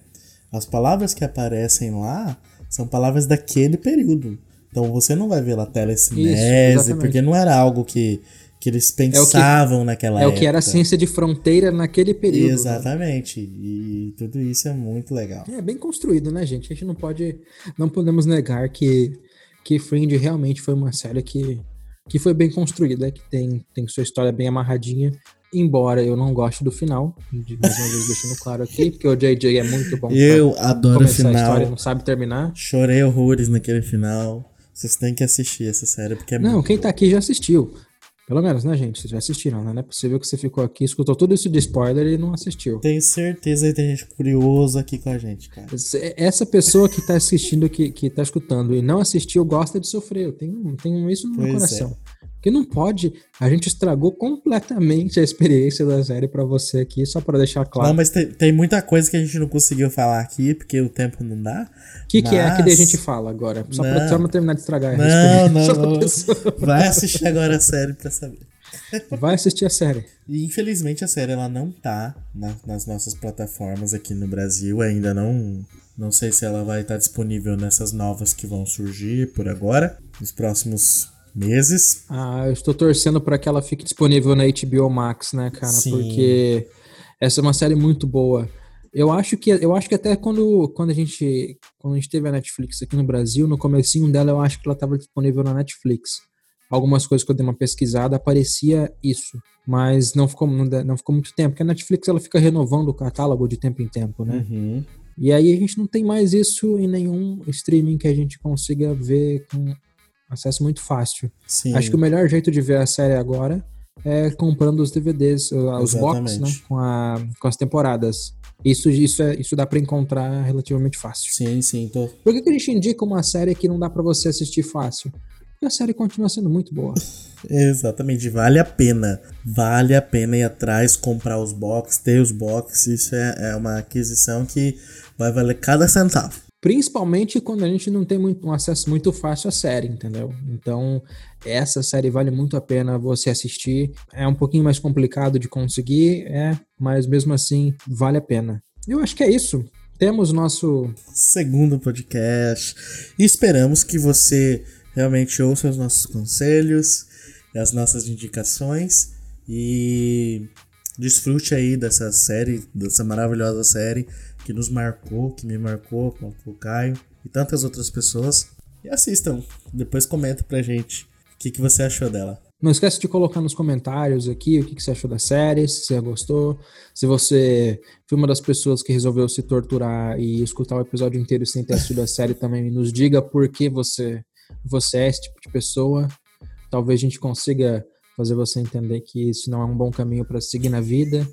As palavras que aparecem lá são palavras daquele período. Então você não vai ver lá telecinese, exatamente. porque não era algo que, que eles pensavam naquela É época. o que era ciência de fronteira naquele período. né? Exatamente. E tudo isso é muito legal. É bem construído, né, gente? A gente não pode, não podemos negar que que Fringe realmente foi uma série que, que foi bem construída, que tem, tem sua história bem amarradinha. Embora eu não goste do final, de mais uma vez deixando claro aqui, [LAUGHS] porque o JJ é muito bom. Eu adoro o começar a história final. não sabe terminar. Chorei horrores naquele final. Vocês têm que assistir essa série porque é Não, quem boa. tá aqui já assistiu. Pelo menos, né, gente? Vocês já assistiram, né? Não é possível que você ficou aqui, escutou tudo isso de spoiler e não assistiu. Tenho certeza que tem gente curiosa aqui com a gente, cara. Essa pessoa que tá assistindo, que, que tá escutando e não assistiu, gosta de sofrer. Eu tenho, tenho isso no meu Pois é. Porque não pode. A gente estragou completamente a experiência da série pra você aqui, só pra deixar claro. Não, mas tem, tem muita coisa que a gente não conseguiu falar aqui, porque o tempo não dá. O que, que é que a mas- gente fala agora? Só pra, Não. só pra terminar de estragar a Não, não, [LAUGHS] não. Vai assistir agora a série pra saber. [LAUGHS] Vai assistir a série. E infelizmente a série ela não tá na- nas nossas plataformas aqui no Brasil. Ainda não. Não sei se ela vai estar disponível nessas novas que vão surgir por agora, nos próximos meses. Ah, eu estou torcendo para que ela fique disponível na HBO Max, né, cara? Sim. Porque essa é uma série muito boa. Eu acho que eu acho que até quando, quando a gente quando a gente teve a Netflix aqui no Brasil, no comecinho dela eu acho que ela estava disponível na Netflix. Algumas coisas que eu dei uma pesquisada aparecia isso, mas não ficou não, ficou muito tempo, porque a Netflix ela fica renovando o catálogo de tempo em tempo, né? Uhum. E aí a gente não tem mais isso em nenhum streaming que a gente consiga ver com acesso muito fácil. Sim. Acho que o melhor jeito de ver a série agora é comprando os DVDs, os box, né? Com, a, com as temporadas. Isso, isso, é, isso dá pra encontrar relativamente fácil. Sim, sim, tô. Por que, que a gente indica uma série que não dá pra você assistir fácil? Porque a série continua sendo muito boa. [LAUGHS] Exatamente, vale a pena. Vale a pena ir atrás, comprar os box, ter os box. Isso é, é uma aquisição que vai valer cada centavo. Principalmente quando a gente não tem muito, um acesso muito fácil à série, entendeu? Então, essa série vale muito a pena você assistir. É um pouquinho mais complicado de conseguir, é, mas mesmo assim, vale a pena. Eu acho que é isso. Temos nosso. Segundo podcast. E esperamos que você realmente ouça os nossos conselhos as nossas indicações e desfrute aí dessa série, dessa maravilhosa série que nos marcou, que me marcou, com o Caio e tantas outras pessoas. E assistam. Depois comenta pra gente o que, que você achou dela. Não esquece de colocar nos comentários aqui o que, que você achou da série, se você gostou, se você foi uma das pessoas que resolveu se torturar e escutar o episódio inteiro sem ter assistido a série também, nos diga por que você, você é esse tipo de pessoa. Talvez a gente consiga fazer você entender que isso não é um bom caminho para seguir na vida.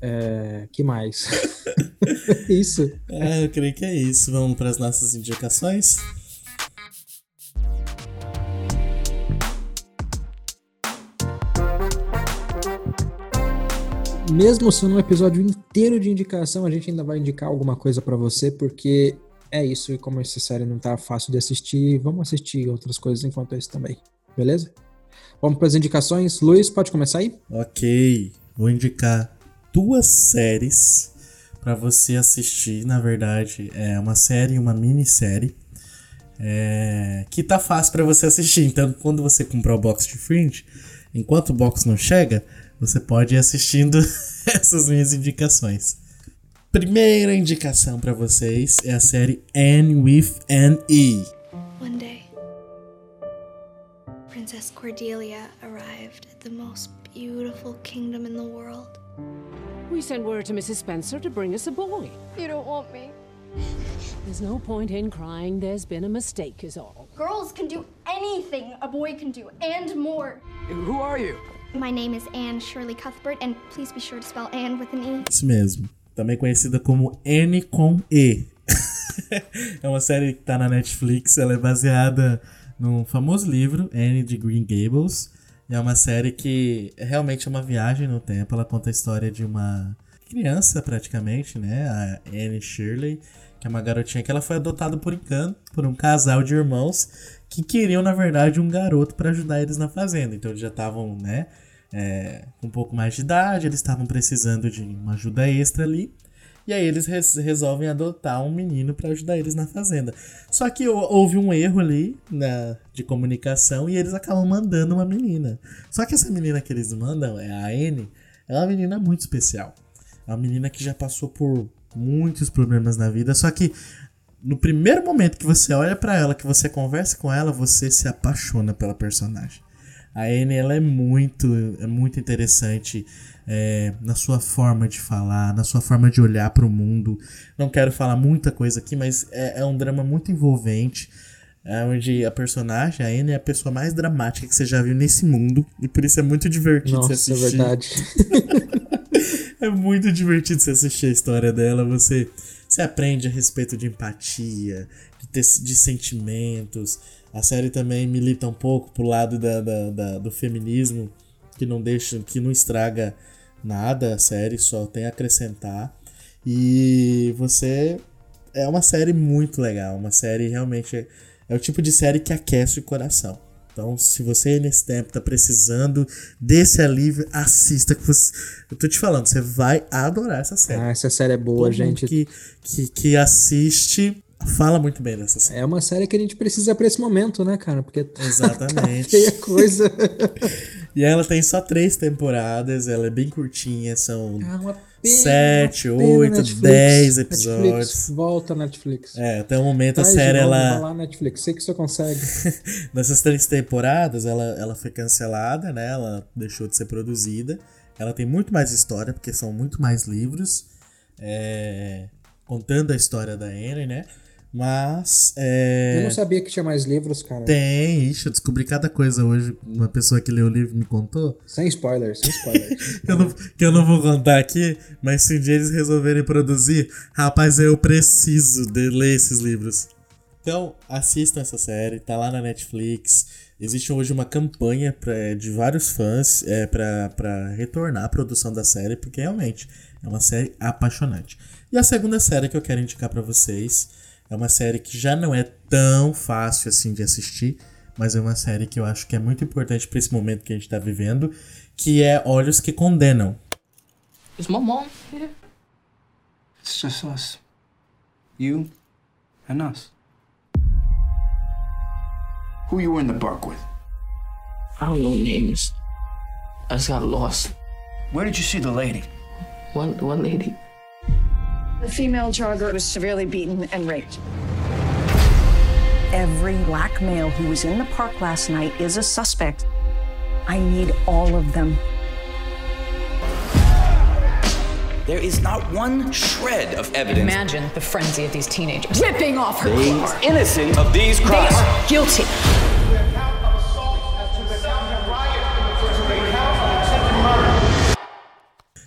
É, que mais? [LAUGHS] [LAUGHS] isso. É, eu creio que é isso. Vamos para as nossas indicações. Mesmo sendo um episódio inteiro de indicação, a gente ainda vai indicar alguma coisa pra você, porque é isso. E como essa série não tá fácil de assistir, vamos assistir outras coisas enquanto isso também. Beleza? Vamos para as indicações. Luiz, pode começar aí? Ok, vou indicar duas séries para você assistir. Na verdade, é uma série e uma minissérie. É, que tá fácil para você assistir. Então, quando você comprar o box de Fringe, enquanto o box não chega, você pode ir assistindo [LAUGHS] essas minhas indicações. Primeira indicação para vocês é a série Anne with an E. One day, Prince Princess Cordelia arrived at the most beautiful kingdom in the world. We sent word to Mrs. Spencer to bring us a boy. You don't want me. There's no point in crying. There's been a mistake, is all. Girls can do anything a boy can do, and more. Who are you? My name is Anne Shirley Cuthbert, and please be sure to spell Anne with an E. Isso mesmo. Também conhecida como N com E. [LAUGHS] é uma série que tá na Netflix, ela é baseada num famoso livro, Anne de Green Gables. É uma série que é realmente uma viagem no tempo. Ela conta a história de uma criança, praticamente, né? A Anne Shirley, que é uma garotinha que ela foi adotada por por um casal de irmãos que queriam, na verdade, um garoto para ajudar eles na fazenda. Então eles já estavam, né? É, com um pouco mais de idade, eles estavam precisando de uma ajuda extra ali. E aí eles res resolvem adotar um menino para ajudar eles na fazenda. Só que houve um erro ali na, de comunicação e eles acabam mandando uma menina. Só que essa menina que eles mandam, é a Anne, é uma menina muito especial. É uma menina que já passou por muitos problemas na vida, só que no primeiro momento que você olha para ela, que você conversa com ela, você se apaixona pela personagem. A Anne ela é muito, é muito interessante é, na sua forma de falar, na sua forma de olhar para o mundo. Não quero falar muita coisa aqui, mas é, é um drama muito envolvente. É onde a personagem, a Anne, é a pessoa mais dramática que você já viu nesse mundo. E por isso é muito divertido Nossa, você assistir. é verdade. [LAUGHS] é muito divertido você assistir a história dela. Você, você aprende a respeito de empatia, de, ter, de sentimentos. A série também milita um pouco pro lado da, da, da, do feminismo, que não deixa, que não estraga nada a série, só tem a acrescentar. E você. É uma série muito legal, uma série realmente. É, é o tipo de série que aquece o coração. Então, se você nesse tempo tá precisando desse alívio, assista. Que você, eu tô te falando, você vai adorar essa série. Ah, essa série é boa, Todo gente. que, que, que assiste fala muito bem dessa série. É uma série que a gente precisa pra esse momento, né, cara? Porque Exatamente. [LAUGHS] feia coisa. [LAUGHS] E ela tem só três temporadas, ela é bem curtinha, são pena, sete, oito, dez episódios. Netflix, volta Netflix. É, até o momento a Ai, série, ela. lá, Netflix, sei que você consegue. [LAUGHS] Nessas três temporadas, ela, ela foi cancelada, né? Ela deixou de ser produzida. Ela tem muito mais história, porque são muito mais livros. é, contando a história da Anne, né? Mas. é, Eu não sabia que tinha mais livros, cara. Tem, ixi, eu descobri cada coisa hoje. Uma pessoa que leu o livro me contou. Sem spoilers, sem spoilers. [LAUGHS] que, eu não, que eu não vou contar aqui, mas se um dia eles resolverem produzir, rapaz, eu preciso de ler esses livros. Então, assistam essa série, tá lá na Netflix. Existe hoje uma campanha pra, de vários fãs é, para retornar a produção da série, porque realmente é uma série apaixonante. E a segunda série que eu quero indicar para vocês é uma série que já não é tão fácil assim de assistir, mas é uma série que eu acho que é muito importante para esse momento que a gente tá vivendo, que é Olhos que Condenam. Is my mom here? It's just us. You and us. Who you were in the park with? I don't know names. I just got lost. Where did you see the lady? One one lady. The female jogger was severely beaten and raped. Every black male who was in the park last night is a suspect. I need all of them. There is not one shred of evidence. Imagine the frenzy of these teenagers ripping off her They clothes. are innocent of these crimes. They are guilty.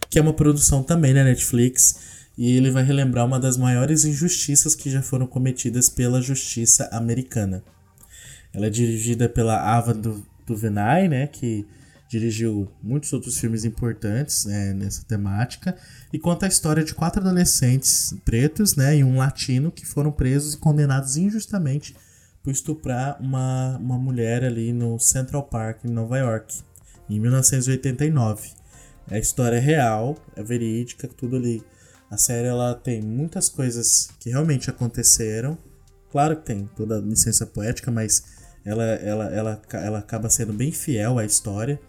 que é uma produção também na Netflix, e ele vai relembrar uma das maiores injustiças que já foram cometidas pela justiça americana. Ela é dirigida pela Ava Du- DuVernay, né, que dirigiu muitos outros filmes importantes né, nessa temática, e conta a história de quatro adolescentes pretos né, e um latino que foram presos e condenados injustamente por estuprar uma, uma mulher ali no Central Park, em Nova York, em 1989. A história é real, é verídica, tudo ali. A série ela tem muitas coisas que realmente aconteceram. Claro que tem toda a licença poética, mas ela, ela, ela, ela acaba sendo bem fiel à história.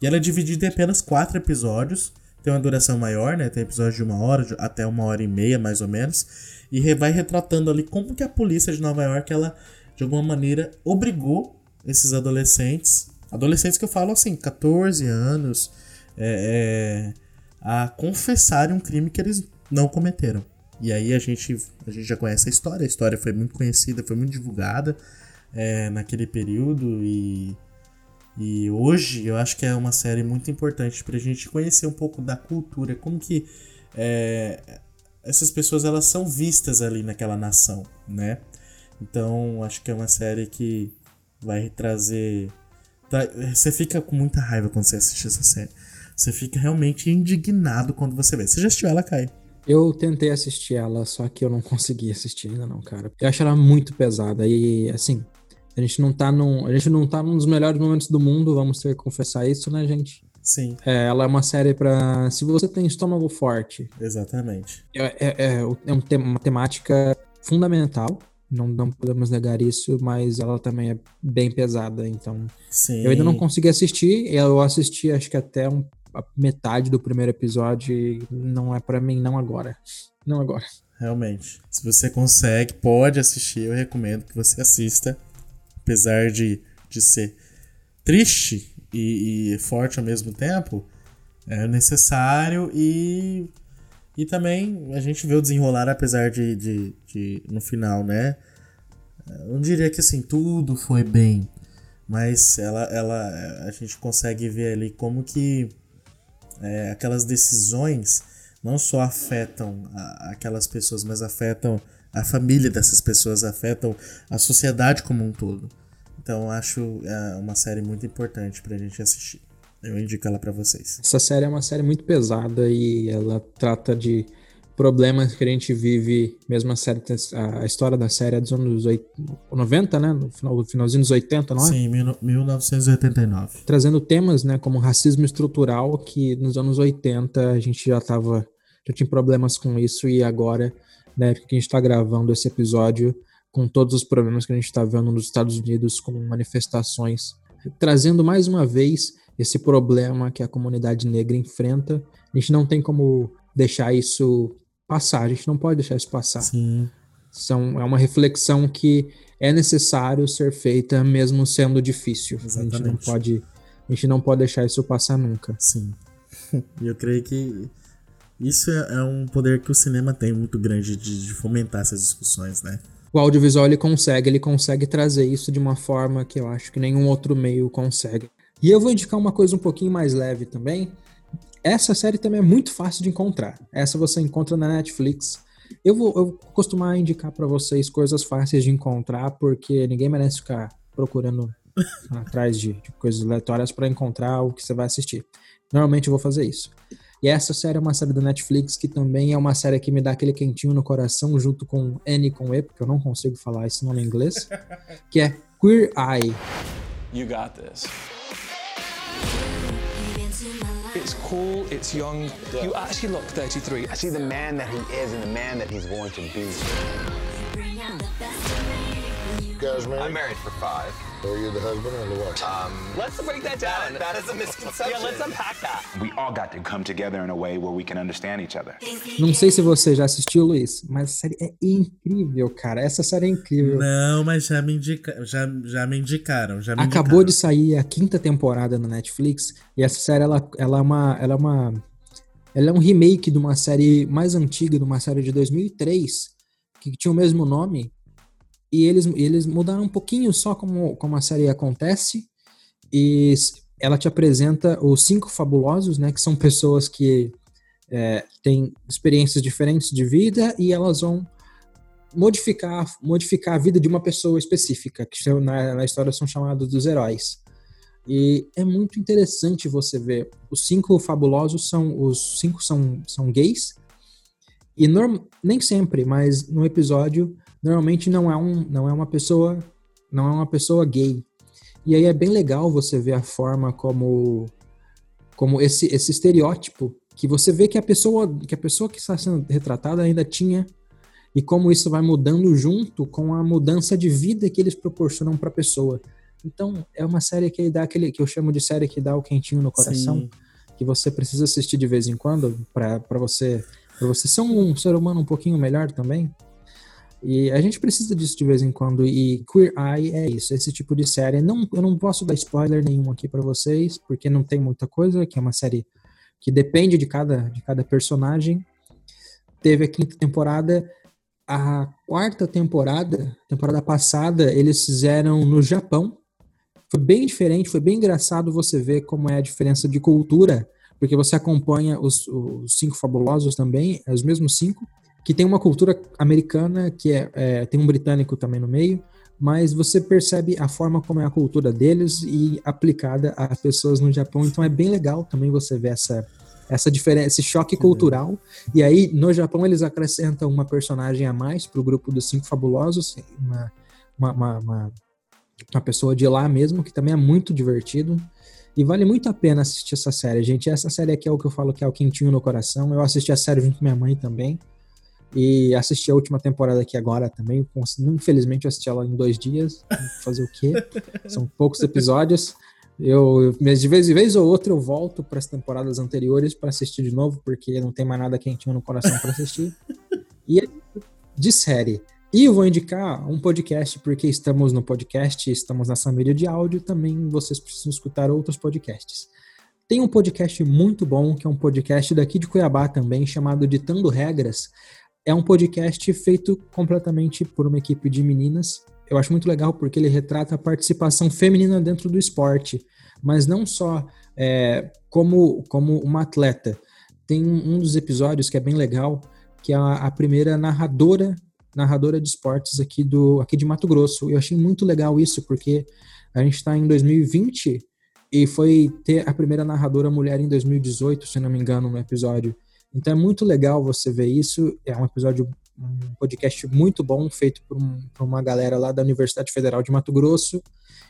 E ela é dividida em apenas quatro episódios. Tem uma duração maior, né? Tem episódios de uma hora, até uma hora e meia, mais ou menos. E vai retratando ali como que a polícia de Nova York, ela, de alguma maneira, obrigou esses adolescentes adolescentes que eu falo assim, 14 anos, é, é, a confessarem um crime que eles não cometeram. E aí a gente, a gente já conhece a história, a história foi muito conhecida, foi muito divulgada é, naquele período e, e hoje eu acho que é uma série muito importante pra gente conhecer um pouco da cultura, como que é, essas pessoas elas são vistas ali naquela nação, né? Então acho que é uma série que vai trazer. Você fica com muita raiva quando você assiste essa série. Você fica realmente indignado quando você vê. Você já assistiu ela, Kai? Eu tentei assistir ela, só que eu não [LAUGHS] consegui assistir ainda não, cara. Eu acho ela muito pesada e assim, a gente não tá num, a gente não tá num dos melhores momentos do mundo, vamos ter que confessar isso, né, gente? Sim. É, ela é uma série para se você tem estômago forte. Exatamente. É, é, é, é uma temática fundamental não, não podemos negar isso, mas ela também é bem pesada, então. Sim. Eu ainda não consegui assistir, eu assisti acho que até um, metade do primeiro episódio não é para mim, não agora. Não agora. Realmente. Se você consegue, pode assistir, eu recomendo que você assista. Apesar de, de ser triste e, e forte ao mesmo tempo, é necessário e e também a gente vê o desenrolar, apesar de, de, de, no final, né? Eu não diria que assim, tudo foi bem, mas ela, ela, a gente consegue ver ali como que é, aquelas decisões não só afetam a, aquelas pessoas, mas afetam a família dessas pessoas, afetam a sociedade como um todo. Então acho é uma série muito importante pra gente assistir. Eu indico ela para vocês. Essa série é uma série muito pesada e ela trata de problemas que a gente vive, mesmo a série, a história da série é dos anos 90, né? No final, no finalzinho dos 80, não é? Sim, 1989. Trazendo temas, né, como racismo estrutural, que nos anos 80 a gente já tava, já tinha problemas com isso e agora, né, que a gente está gravando esse episódio, com todos os problemas que a gente está vendo nos Estados Unidos com manifestações, trazendo mais uma vez esse problema que a comunidade negra enfrenta. A gente não tem como deixar isso passar, a gente não pode deixar isso passar. Sim. São, é uma reflexão que é necessário ser feita mesmo sendo difícil. Exatamente. A gente não pode, a gente não pode deixar isso passar nunca. Sim. [LAUGHS] E eu creio que isso é, é um poder que o cinema tem muito grande de, de fomentar essas discussões, né? o audiovisual ele consegue, ele consegue trazer isso de uma forma que eu acho que nenhum outro meio consegue. E eu vou indicar uma coisa um pouquinho mais leve também. Essa série também é muito fácil de encontrar. Essa você encontra na Netflix. Eu vou, eu vou costumar indicar para vocês coisas fáceis de encontrar, porque ninguém merece ficar procurando [LAUGHS] atrás de, de coisas aleatórias para encontrar o que você vai assistir. Normalmente eu vou fazer isso. E essa série é uma série da Netflix que também é uma série que me dá aquele quentinho no coração, junto com N com E, porque eu não consigo falar esse nome em inglês, que é Queer Eye. You got this. It's cool, it's young. You actually look 33. I see the man that he is and the man that he's going to be. You guys married? I'm married for five. Are you the husband or the wife? Um, let's break that down. That is a misconception. Yeah, let's unpack that. We all got to come together in a way where we can understand each other. Não sei se você já assistiu, Luiz, mas a série é incrível, cara. Essa série é incrível. Não, mas já me, indica, já, já me indicaram. Já me Acabou indicaram. de sair a quinta temporada na Netflix e essa série ela, ela é uma ela é uma ela é um remake de uma série mais antiga, de uma série de 2003 que tinha o mesmo nome e eles, eles mudaram um pouquinho só como, como a série acontece. E ela te apresenta os cinco fabulosos, né? Que são pessoas que é, têm experiências diferentes de vida e elas vão modificar, modificar a vida de uma pessoa específica, que na, na história são chamados dos heróis. E é muito interessante você ver. Os cinco fabulosos são. Os cinco são, são gays. E norm, nem sempre, mas no episódio normalmente não é, um, não é uma pessoa não é uma pessoa gay. E aí é bem legal você ver a forma como como esse, esse estereótipo que você vê que a pessoa que a pessoa que está sendo retratada ainda tinha e como isso vai mudando junto com a mudança de vida que eles proporcionam para a pessoa. Então é uma série que dá aquele que eu chamo de série que dá o quentinho no coração, Sim. que você precisa assistir de vez em quando para você para você ser um ser humano um pouquinho melhor também. E a gente precisa disso de vez em quando. E Queer Eye é isso, esse tipo de série. Não, eu não posso dar spoiler nenhum aqui para vocês, porque não tem muita coisa, que é uma série que depende de cada, de cada personagem. Teve a quinta temporada. A quarta temporada, temporada passada, eles fizeram no Japão. Foi bem diferente, foi bem engraçado você ver como é a diferença de cultura, porque você acompanha os, os cinco fabulosos também, é os mesmos cinco, que tem uma cultura americana, que é, é, tem um britânico também no meio, mas você percebe a forma como é a cultura deles e aplicada a pessoas no Japão. Então é bem legal também você ver essa, essa diferença, esse choque cultural. E aí, no Japão, eles acrescentam uma personagem a mais para o grupo dos cinco fabulosos, uma, uma, uma, uma, uma pessoa de lá mesmo, que também é muito divertido. E vale muito a pena assistir essa série, gente. Essa série aqui é o que eu falo que é o quentinho no coração. Eu assisti a série junto com minha mãe também. E assisti a última temporada aqui agora também. Infelizmente eu assisti ela em dois dias. Fazer o quê? São poucos episódios. Eu, de vez em vez ou outra, eu volto para as temporadas anteriores para assistir de novo, porque não tem mais nada quentinho no coração para assistir. E é de série. E eu vou indicar um podcast, porque estamos no podcast, estamos nessa mídia de áudio, também vocês precisam escutar outros podcasts. Tem um podcast muito bom, que é um podcast daqui de Cuiabá também, chamado Ditando Regras, é um podcast feito completamente por uma equipe de meninas. Eu acho muito legal porque ele retrata a participação feminina dentro do esporte, mas não só é, como, como uma atleta. Tem um dos episódios que é bem legal, que é a, a primeira narradora narradora de esportes aqui do aqui de Mato Grosso. Eu achei muito legal isso porque a gente está em 2020 e foi ter a primeira narradora mulher em 2018, se não me engano, no episódio. Então é muito legal você ver isso. É um episódio, um podcast muito bom, feito por, um, por uma galera lá da Universidade Federal de Mato Grosso.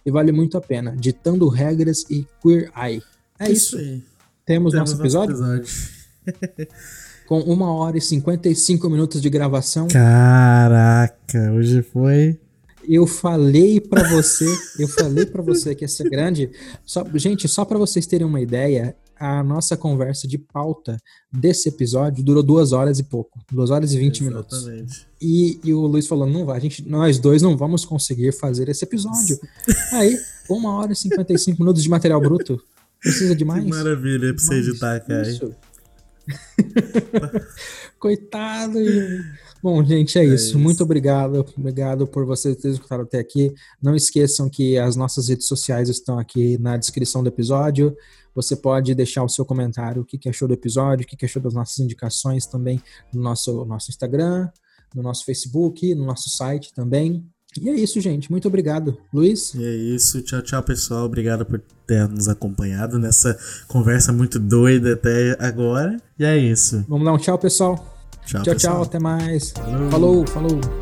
E vale muito a pena. Ditando regras e Queer Eye. É isso. isso. Temos, Temos nosso episódio? episódio. [LAUGHS] [LAUGHS] Com uma hora e 55 minutos de gravação. Caraca, hoje foi. Eu falei para você, eu falei para você que ia ser grande. Só, gente, só para vocês terem uma ideia, a nossa conversa de pauta desse episódio durou duas horas e pouco. Duas horas e vinte minutos. E, e o Luiz falou: não vai, a gente, nós dois não vamos conseguir fazer esse episódio. [LAUGHS] Aí, uma hora e cinquenta e cinco minutos de material bruto. Precisa de mais? Que maravilha pra você editar, cara. Isso. [LAUGHS] Coitado. Bom, gente, é, é isso. isso. Muito obrigado. Obrigado por vocês terem escutado até aqui. Não esqueçam que as nossas redes sociais estão aqui na descrição do episódio. Você pode deixar o seu comentário, o que, achou do episódio, o que, achou das nossas indicações também no nosso, nosso Instagram, no nosso Facebook, no nosso site também. E é isso, gente. Muito obrigado. Luiz? E é isso. Tchau, tchau, pessoal. Obrigado por ter nos acompanhado nessa conversa muito doida até agora. E é isso. Vamos dar um tchau, pessoal. Tchau, tchau, pessoal. tchau até mais. falou. falou. falou.